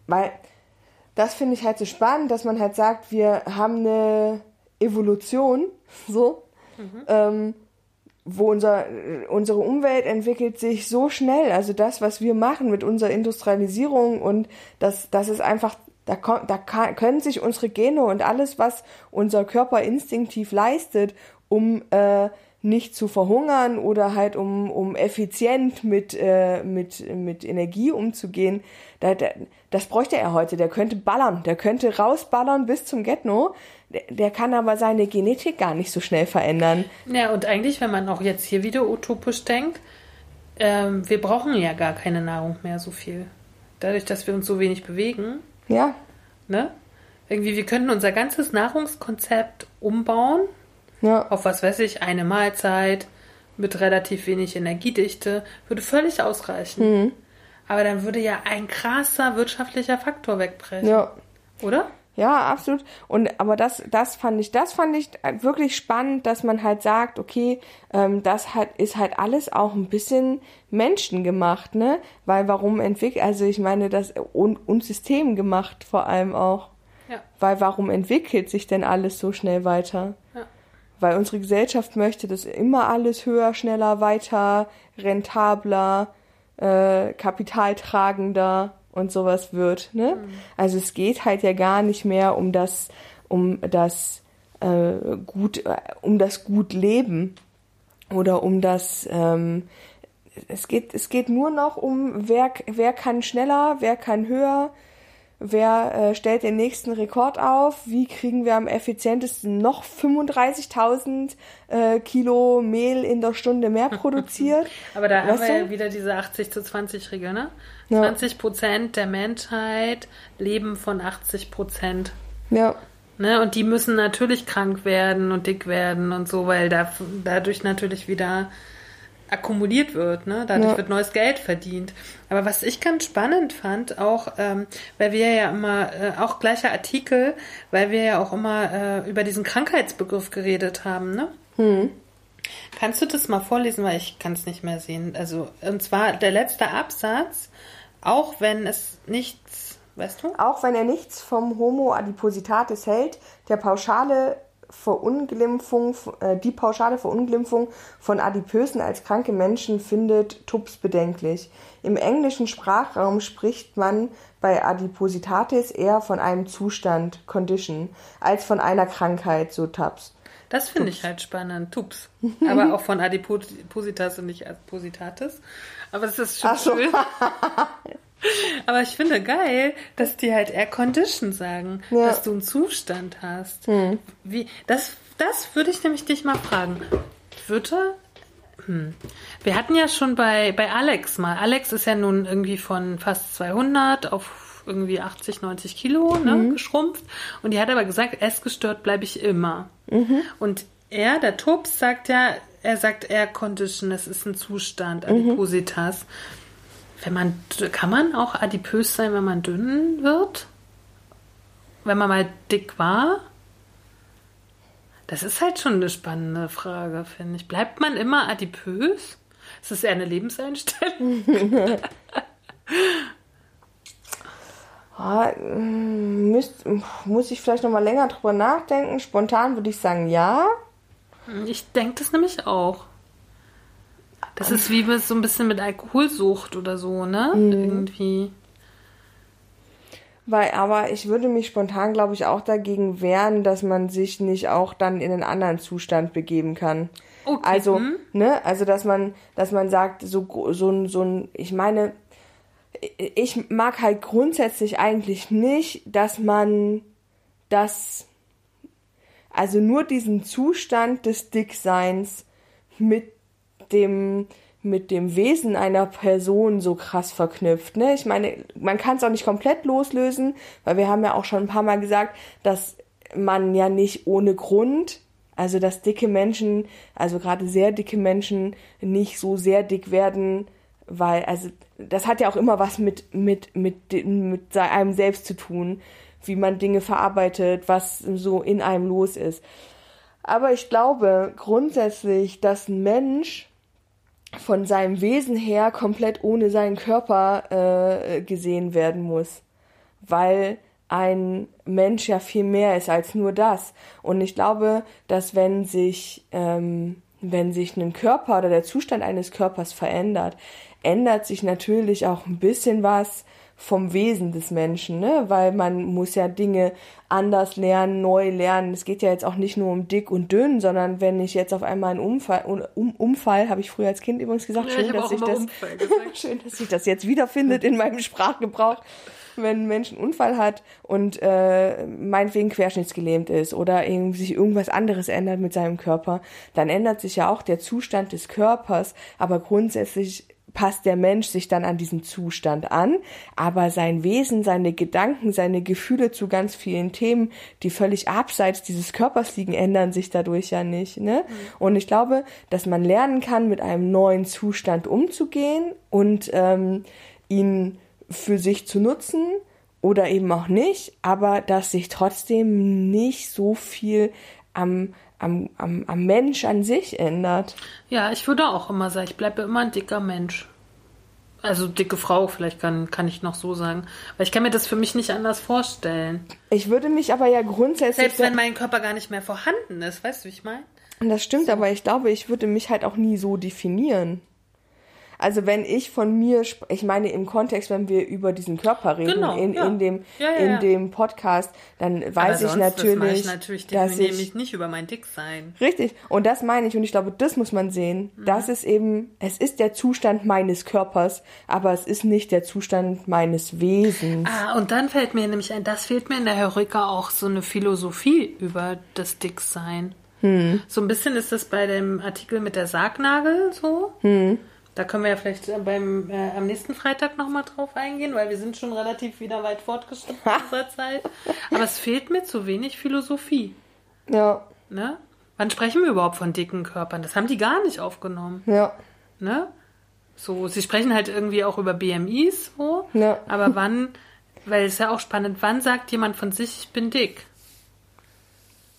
Weil das finde ich halt so spannend, dass man halt sagt, wir haben eine Evolution, so, ähm, wo unser, unsere Umwelt entwickelt sich so schnell. Also das, was wir machen mit unserer Industrialisierung und das, das ist einfach, da, da kann, können sich unsere Gene und alles, was unser Körper instinktiv leistet, um äh, nicht zu verhungern oder halt um, um effizient mit, äh, mit, mit Energie umzugehen, da, da, das bräuchte er heute. Der könnte ballern, der könnte rausballern bis zum Getno. Der, der kann aber seine Genetik gar nicht so schnell verändern. Ja, und eigentlich, wenn man auch jetzt hier wieder utopisch denkt, ähm, wir brauchen ja gar keine Nahrung mehr so viel. Dadurch, dass wir uns so wenig bewegen, Ja, ne? Irgendwie, wir könnten unser ganzes Nahrungskonzept umbauen ja, auf was weiß ich, eine Mahlzeit mit relativ wenig Energiedichte, würde völlig ausreichen. Mhm. Aber dann würde ja ein krasser wirtschaftlicher Faktor wegbrechen, ja. oder? Ja, absolut. Und aber das, das fand ich, das fand ich wirklich spannend, dass man halt sagt, okay, ähm, das halt ist halt alles auch ein bisschen menschengemacht, ne? Weil warum entwickelt, also ich meine, das und, und systemgemacht vor allem auch. Ja. Weil warum entwickelt sich denn alles so schnell weiter? Ja. Weil unsere Gesellschaft möchte, dass immer alles höher, schneller, weiter, rentabler, äh, kapitaltragender und sowas wird. Ne? Mhm. Also es geht halt ja gar nicht mehr um das, um das äh, gut, äh, um das gut Leben oder um das ähm, es geht, es geht nur noch um, wer, wer kann schneller, wer kann höher, wer äh, stellt den nächsten Rekord auf, wie kriegen wir am effizientesten noch 35.000 äh, Kilo Mehl in der Stunde mehr produziert. Aber da haben Weißt wir du? ja wieder diese 80 zu 20 Regel, ne? Ja. 20 Prozent der Menschheit leben von 80 Prozent. Ja, Ne? Und die müssen natürlich krank werden und dick werden und so, weil da, dadurch natürlich wieder akkumuliert wird, ne? Dadurch Ja. wird neues Geld verdient. Aber was ich ganz spannend fand, auch ähm, weil wir ja immer, äh, auch gleicher Artikel, weil wir ja auch immer äh, über diesen Krankheitsbegriff geredet haben, ne? Kannst du das mal vorlesen, weil ich kann es nicht mehr sehen. Also, und zwar der letzte Absatz, auch wenn es nichts, weißt du? auch wenn er nichts vom Homo adipositatis hält, der pauschale Verunglimpfung, äh, die pauschale Verunglimpfung von Adipösen als kranke Menschen findet Tubbs bedenklich. Im englischen Sprachraum spricht man bei Adipositatis eher von einem Zustand, Condition, als von einer Krankheit, so Tubbs. Das finde ich halt spannend. Tups. Aber auch von Adipositas und nicht Adipositatis. Aber es ist schon Ach so. schön. Aber ich finde geil, dass die halt Air Condition sagen, Ja. dass du einen Zustand hast. Wie, das, das würde ich nämlich dich mal fragen. Würde, hm. Wir hatten ja schon bei, bei Alex mal. Alex ist ja nun irgendwie von fast 200 auf irgendwie 80, 90 Kilo ne, geschrumpft. Und die hat aber gesagt, essgestört bleibe ich immer. Und er, der Tubbs, sagt ja, er sagt Air Condition, das ist ein Zustand, Adipositas. Wenn man, kann man auch adipös sein, wenn man dünn wird? Wenn man mal dick war? Das ist halt schon eine spannende Frage, finde ich. Bleibt man immer adipös? Ist das eher eine Lebenseinstellung? Ah, mm, müsst, muss ich vielleicht noch mal länger drüber nachdenken. Spontan würde ich sagen, ja. Ich denke das nämlich auch. Das ist wie mit- so ein bisschen mit Alkoholsucht oder so, ne? Irgendwie. Weil, aber ich würde mich spontan, glaube ich, auch dagegen wehren, dass man sich nicht auch dann in einen anderen Zustand begeben kann. Okay, Also, hm. ne, also dass man, dass man sagt, so, so ein, so ein, ich meine, ich mag halt grundsätzlich eigentlich nicht, dass man das, also nur diesen Zustand des Dickseins mit dem mit dem Wesen einer Person so krass verknüpft. Ne? Ich meine, man kann es auch nicht komplett loslösen, weil wir haben ja auch schon ein paar Mal gesagt, dass man ja nicht ohne Grund, also dass dicke Menschen, also gerade sehr dicke Menschen nicht so sehr dick werden, weil, also das hat ja auch immer was mit, mit, mit, mit einem selbst zu tun, wie man Dinge verarbeitet, was so in einem los ist. Aber ich glaube grundsätzlich, dass ein Mensch von seinem Wesen her komplett ohne seinen Körper äh, gesehen werden muss. Weil ein Mensch ja viel mehr ist als nur das. Und ich glaube, dass wenn sich, ähm, wenn sich ein Körper oder der Zustand eines Körpers verändert, ändert sich natürlich auch ein bisschen was vom Wesen des Menschen, ne? Weil man muss ja Dinge anders lernen, neu lernen. Es geht ja jetzt auch nicht nur um dick und dünn, sondern wenn ich jetzt auf einmal einen Umfall, um, Umfall, habe ich früher als Kind übrigens gesagt, Ja, schön, ich dass ich das, Unfall schön, dass sich das jetzt wiederfindet in meinem Sprachgebrauch. Wenn ein Mensch einen Unfall hat und äh, meinetwegen querschnittsgelähmt ist oder sich irgendwas anderes ändert mit seinem Körper, dann ändert sich ja auch der Zustand des Körpers, aber grundsätzlich passt der Mensch sich dann an diesen Zustand an, aber sein Wesen, seine Gedanken, seine Gefühle zu ganz vielen Themen, die völlig abseits dieses Körpers liegen, ändern sich dadurch ja nicht. Ne? Und ich glaube, dass man lernen kann, mit einem neuen Zustand umzugehen und ähm, ihn für sich zu nutzen oder eben auch nicht, aber dass sich trotzdem nicht so viel am, am, am, am Mensch an sich ändert. Ja, ich würde auch immer sagen, ich bleibe immer ein dicker Mensch. Also dicke Frau, vielleicht kann, kann ich noch so sagen. Weil ich kann mir das für mich nicht anders vorstellen. Ich würde mich aber ja grundsätzlich. Selbst wenn mein Körper gar nicht mehr vorhanden ist, weißt du, wie ich meine? Das stimmt, aber ich glaube, ich würde mich halt auch nie so definieren. Also wenn ich von mir, ich meine im Kontext, wenn wir über diesen Körper reden, Genau, in, ja. in, dem, Ja, ja, in dem Podcast, dann weiß ich natürlich, ich natürlich dass ich nicht über mein Dicksein. Richtig. Und das meine ich. Und ich glaube, das muss man sehen. Mhm. Das ist eben, es ist der Zustand meines Körpers, aber es ist nicht der Zustand meines Wesens. Ah, und dann fällt mir nämlich ein, das fehlt mir in der Heureka auch so eine Philosophie über das Dicksein. Hm. So ein bisschen ist das bei dem Artikel mit der Sargnagel so. Hm. Da können wir ja vielleicht äh, beim, äh, am nächsten Freitag nochmal drauf eingehen, weil wir sind schon relativ wieder weit fortgeschritten in dieser Zeit. Aber es fehlt mir zu wenig Philosophie. Ja, Ne? Wann sprechen wir überhaupt von dicken Körpern? Das haben die gar nicht aufgenommen. ja. Ne? So, sie sprechen halt irgendwie auch über BMIs, so. Ja. Aber wann, weil es ist ja auch spannend, wann sagt jemand von sich, ich bin dick?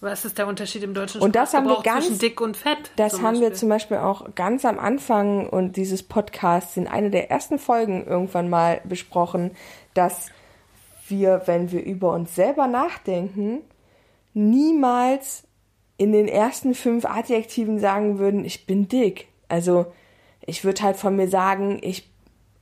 Was ist der Unterschied im deutschen Und das haben wir ganz- zwischen dick und fett? Das haben wir zum Beispiel auch ganz am Anfang und dieses Podcasts in einer der ersten Folgen irgendwann mal besprochen, dass wir, wenn wir über uns selber nachdenken, niemals in den ersten fünf Adjektiven sagen würden, ich bin dick. Also ich würde halt von mir sagen, ich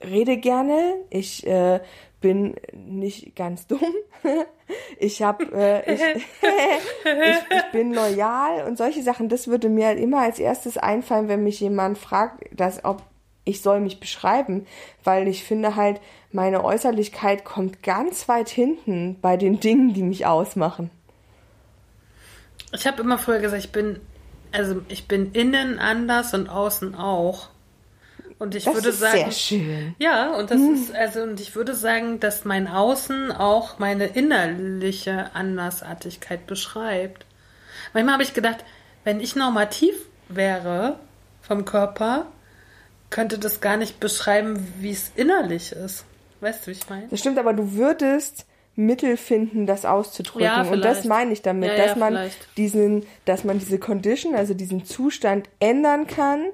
rede gerne, ich äh, bin nicht ganz dumm, ich habe, äh, ich, ich, ich bin loyal und solche Sachen. Das würde mir immer als erstes einfallen, wenn mich jemand fragt, dass ob ich soll mich beschreiben, weil ich finde halt, meine Äußerlichkeit kommt ganz weit hinten bei den Dingen, die mich ausmachen. Ich habe immer früher gesagt, ich bin, also ich bin innen anders und außen auch. Und ich Das würde ist sagen, sehr schön. Ja, und das ist, also, und ich würde sagen, dass mein Außen auch meine innerliche Andersartigkeit beschreibt. Manchmal habe ich gedacht, wenn ich normativ wäre vom Körper, könnte das gar nicht beschreiben, wie es innerlich ist. Weißt du, wie ich meine? Das stimmt, aber du würdest Mittel finden, das auszudrücken. Ja, und das meine ich damit, Ja, ja, dass man vielleicht. diesen, dass man diese Condition, also diesen Zustand ändern kann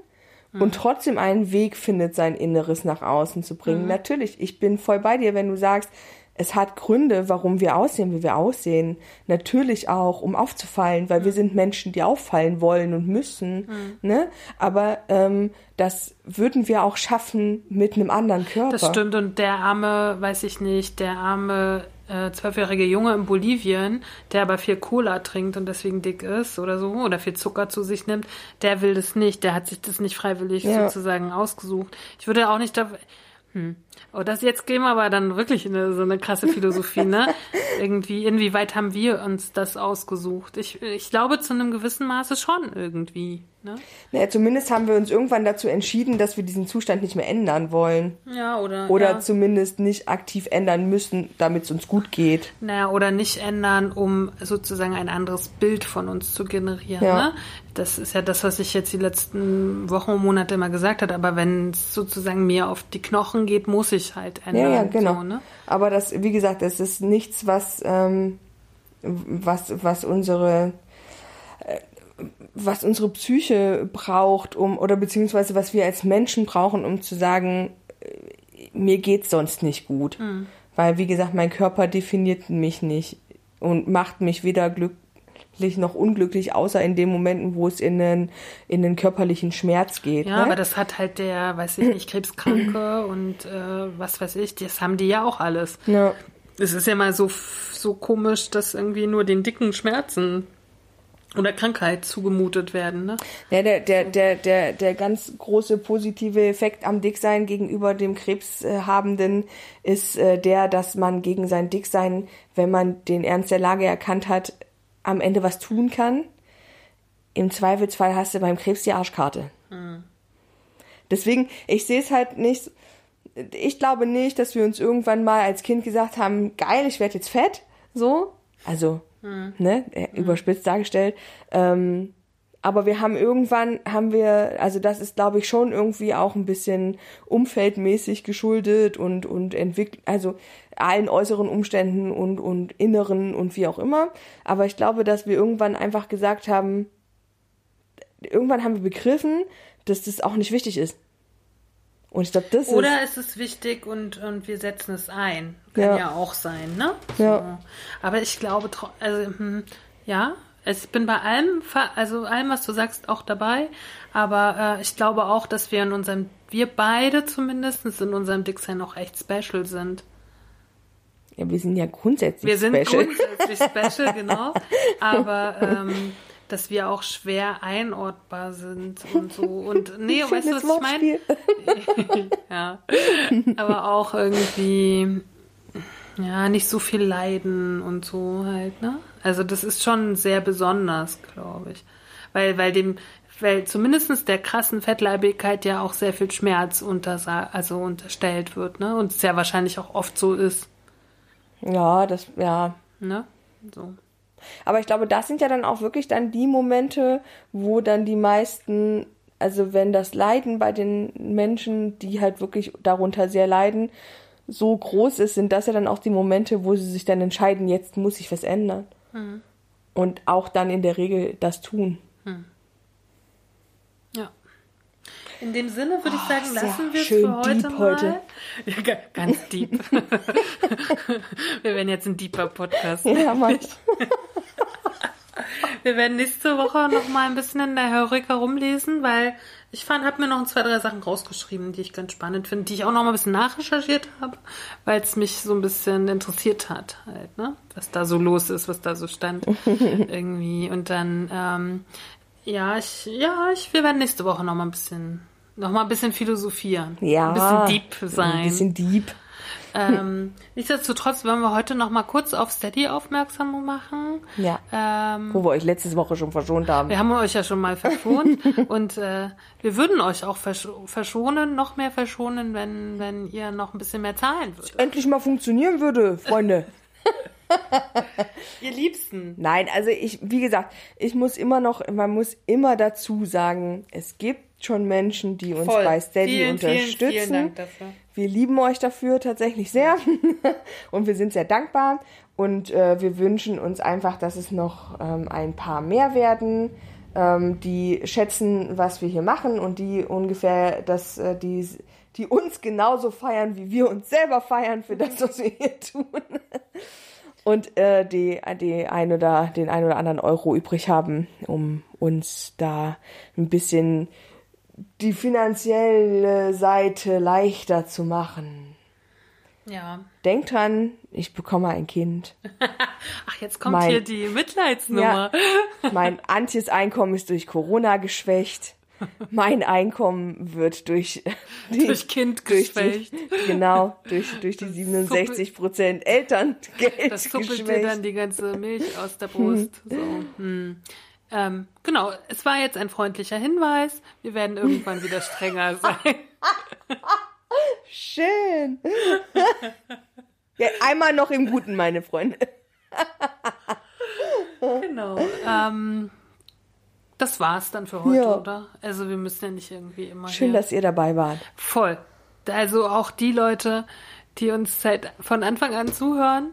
Mhm. und trotzdem einen Weg findet, sein Inneres nach außen zu bringen. Mhm. Natürlich, ich bin voll bei dir, wenn du sagst, es hat Gründe, warum wir aussehen, wie wir aussehen. Natürlich auch, um aufzufallen, weil wir Mhm. sind Menschen, die auffallen wollen und müssen. Ne? Aber ähm, das würden wir auch schaffen mit einem anderen Körper. Das stimmt. Und der arme, weiß ich nicht, der arme äh, zwölfjährige Junge in Bolivien, der aber viel Cola trinkt und deswegen dick ist oder so, oder viel Zucker zu sich nimmt, der will das nicht. Der hat sich das nicht freiwillig Ja. sozusagen ausgesucht. Ich würde auch nicht da. Hm. Oh, das jetzt gehen wir aber dann wirklich in eine, so eine krasse Philosophie, ne? irgendwie, inwieweit haben wir uns das ausgesucht? Ich, ich glaube zu einem gewissen Maße schon irgendwie, ne? Naja, zumindest haben wir uns irgendwann dazu entschieden, dass wir diesen Zustand nicht mehr ändern wollen. Ja, oder. Oder ja. zumindest nicht aktiv ändern müssen, damit es uns gut geht. Naja, oder nicht ändern, um sozusagen ein anderes Bild von uns zu generieren. Ja. Ne? Das ist ja das, was ich jetzt die letzten Wochen und Monate immer gesagt habe. Aber wenn es sozusagen mir auf die Knochen geht, muss ich halt ändern. Ja, ja, genau. So, ne? Aber das, wie gesagt, das ist nichts, was, ähm, was, was unsere, äh, was unsere Psyche braucht, um, oder beziehungsweise was wir als Menschen brauchen, um zu sagen, äh, mir geht's sonst nicht gut. Hm. Weil, wie gesagt, mein Körper definiert mich nicht und macht mich weder glücklich noch unglücklich, außer in den Momenten, wo es in den, in den körperlichen Schmerz geht. Ja, ne? aber das hat halt der, weiß ich nicht, Krebskranke und äh, was weiß ich, das haben die ja auch alles. ja. Es ist ja mal so, so komisch, dass irgendwie nur den dicken Schmerzen oder Krankheit zugemutet werden. Ne? Ja, der, der, der, der, der ganz große positive Effekt am Dicksein gegenüber dem Krebshabenden ist äh, der, dass man gegen sein Dicksein, wenn man den Ernst der Lage erkannt hat, am Ende was tun kann. Im Zweifelsfall hast du beim Krebs die Arschkarte. Deswegen, ich sehe es halt nicht. Ich glaube nicht, dass wir uns irgendwann mal als Kind gesagt haben, geil, ich werde jetzt fett. So. Also, ne, äh, überspitzt dargestellt. Ähm, Aber wir haben irgendwann, haben wir, also das ist, glaube ich, schon irgendwie auch ein bisschen umfeldmäßig geschuldet und, und entwickelt, also allen äußeren Umständen und, und inneren und wie auch immer. Aber ich glaube, dass wir irgendwann einfach gesagt haben, irgendwann haben wir begriffen, dass das auch nicht wichtig ist. Und ich glaube, das Oder ist. ist es wichtig und, und wir setzen es ein. Kann ja, Ja. auch sein, ne? Ja. So. Aber ich glaube, also, hm, ja, ich bin bei allem, also allem, was du sagst, auch dabei. Aber äh, ich glaube auch, dass wir in unserem, wir beide zumindest in unserem Dicksein auch echt special sind. Ja, wir sind ja grundsätzlich Wir sind special. grundsätzlich special, genau. Aber ähm, dass wir auch schwer einordbar sind und so. Und nee, weißt du, was Schönes ich meine? Wortspiel. ja. Aber auch irgendwie, ja, nicht so viel leiden und so halt, ne? Also das ist schon sehr besonders, glaube ich. Weil, weil dem, weil zumindest der krassen Fettleibigkeit ja auch sehr viel Schmerz untersa also unterstellt wird, ne? Und es ja wahrscheinlich auch oft so ist, Ja, das, ja. ne? So. Aber ich glaube, das sind ja dann auch wirklich dann die Momente, wo dann die meisten, also wenn das Leiden bei den Menschen, die halt wirklich darunter sehr leiden, so groß ist, sind das ja dann auch die Momente, wo sie sich dann entscheiden, jetzt muss ich was ändern. Und auch dann in der Regel das tun. Ja. In dem Sinne würde ich sagen, sehr lassen wir es für heute mal. heute. Ja, ga- ganz deep. wir werden jetzt ein deeper Podcast. Ja, Mann. Wir werden nächste Woche noch mal ein bisschen in der Heureka rumlesen, weil ich habe mir noch zwei, drei Sachen rausgeschrieben, die ich ganz spannend finde, die ich auch noch mal ein bisschen nachrecherchiert habe, weil es mich so ein bisschen interessiert hat, halt, ne? Was da so los ist, was da so stand irgendwie. Und dann, ähm, ja, ich, ja, ich, wir werden nächste Woche noch mal ein bisschen, noch mal ein bisschen philosophieren, Ja. ein bisschen deep sein. Ein bisschen deep. ähm, nichtsdestotrotz wollen wir heute noch mal kurz auf Steady aufmerksam machen. Ja. Ähm, Wo wir euch letzte Woche schon verschont haben. wir haben euch ja schon mal verschont und äh, wir würden euch auch versch verschonen, noch mehr verschonen, wenn, wenn ihr noch ein bisschen mehr zahlen würdet. Endlich mal funktionieren würde, Freunde. Ihr Liebsten. Nein, also ich, wie gesagt, ich muss immer noch, man muss immer dazu sagen, es gibt schon Menschen, die uns bei Steady vielen, unterstützen. Vielen, vielen Dank dafür. Wir lieben euch dafür tatsächlich sehr und wir sind sehr dankbar und äh, wir wünschen uns einfach, dass es noch ähm, ein paar mehr werden, ähm, die schätzen, was wir hier machen und die ungefähr, dass äh, die, die uns genauso feiern, wie wir uns selber feiern für das, was wir hier tun. Und äh, die, die ein oder den ein oder anderen Euro übrig haben, um uns da ein bisschen die finanzielle Seite leichter zu machen. Ja. Denkt dran, ich bekomme ein Kind. Ach, jetzt kommt Mein- hier die Mitleidsnummer. Mein Antjes Einkommen ist durch Corona geschwächt. Mein Einkommen wird durch die, Durch Kind durch geschwächt. Die, genau, durch, durch die 67 Prozent Elterngeld Das suppelt dir geschwächt. dann die ganze Milch aus der Brust. So. Hm. Ähm, genau, es war jetzt ein freundlicher Hinweis. Wir werden irgendwann wieder strenger sein. Schön. ja, einmal noch im Guten, meine Freunde. Genau. Ähm, das war's dann für heute, Ja. oder? Also wir müssen ja nicht irgendwie immer Schön, dass ihr dabei wart. Voll. Also auch die Leute, die uns seit von Anfang an zuhören.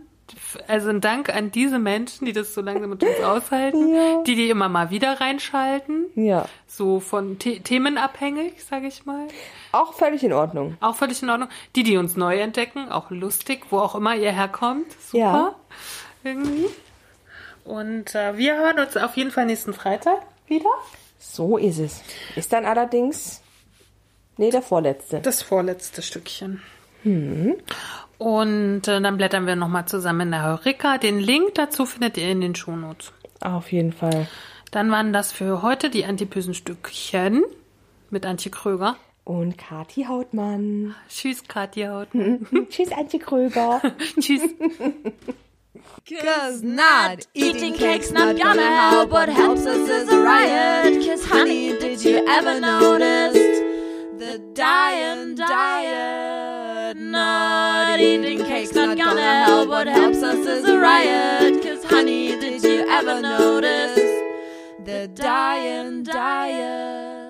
Also ein Dank an diese Menschen, die das so lange mit uns aushalten, Ja. die die immer mal wieder reinschalten, Ja, so von The themenabhängig, sage ich mal. auch völlig in Ordnung. Auch völlig in Ordnung. Die, die uns neu entdecken, auch lustig, wo auch immer ihr herkommt. Super. Ja. Irgendwie. Und äh, wir hören uns auf jeden Fall nächsten Freitag wieder. So ist es. Ist dann allerdings, nee, der vorletzte. Das vorletzte Stückchen. Und äh, dann blättern wir nochmal zusammen in der Heureka. Den Link dazu findet ihr in den Shownotes. Auf jeden Fall. Dann waren das für heute die antipösen Stückchen mit Antje Kröger. Und Kati Hautmann. Tschüss, Katja Haut. Tschüss, Antje Kröger. Tschüss. Cause not eating cake's not gonna help. What helps us is a riot. Cause honey, did you ever notice the dying diet? Not eating cake's not gonna help. What helps us is a riot. Cause honey, did you ever notice The Diet Diet.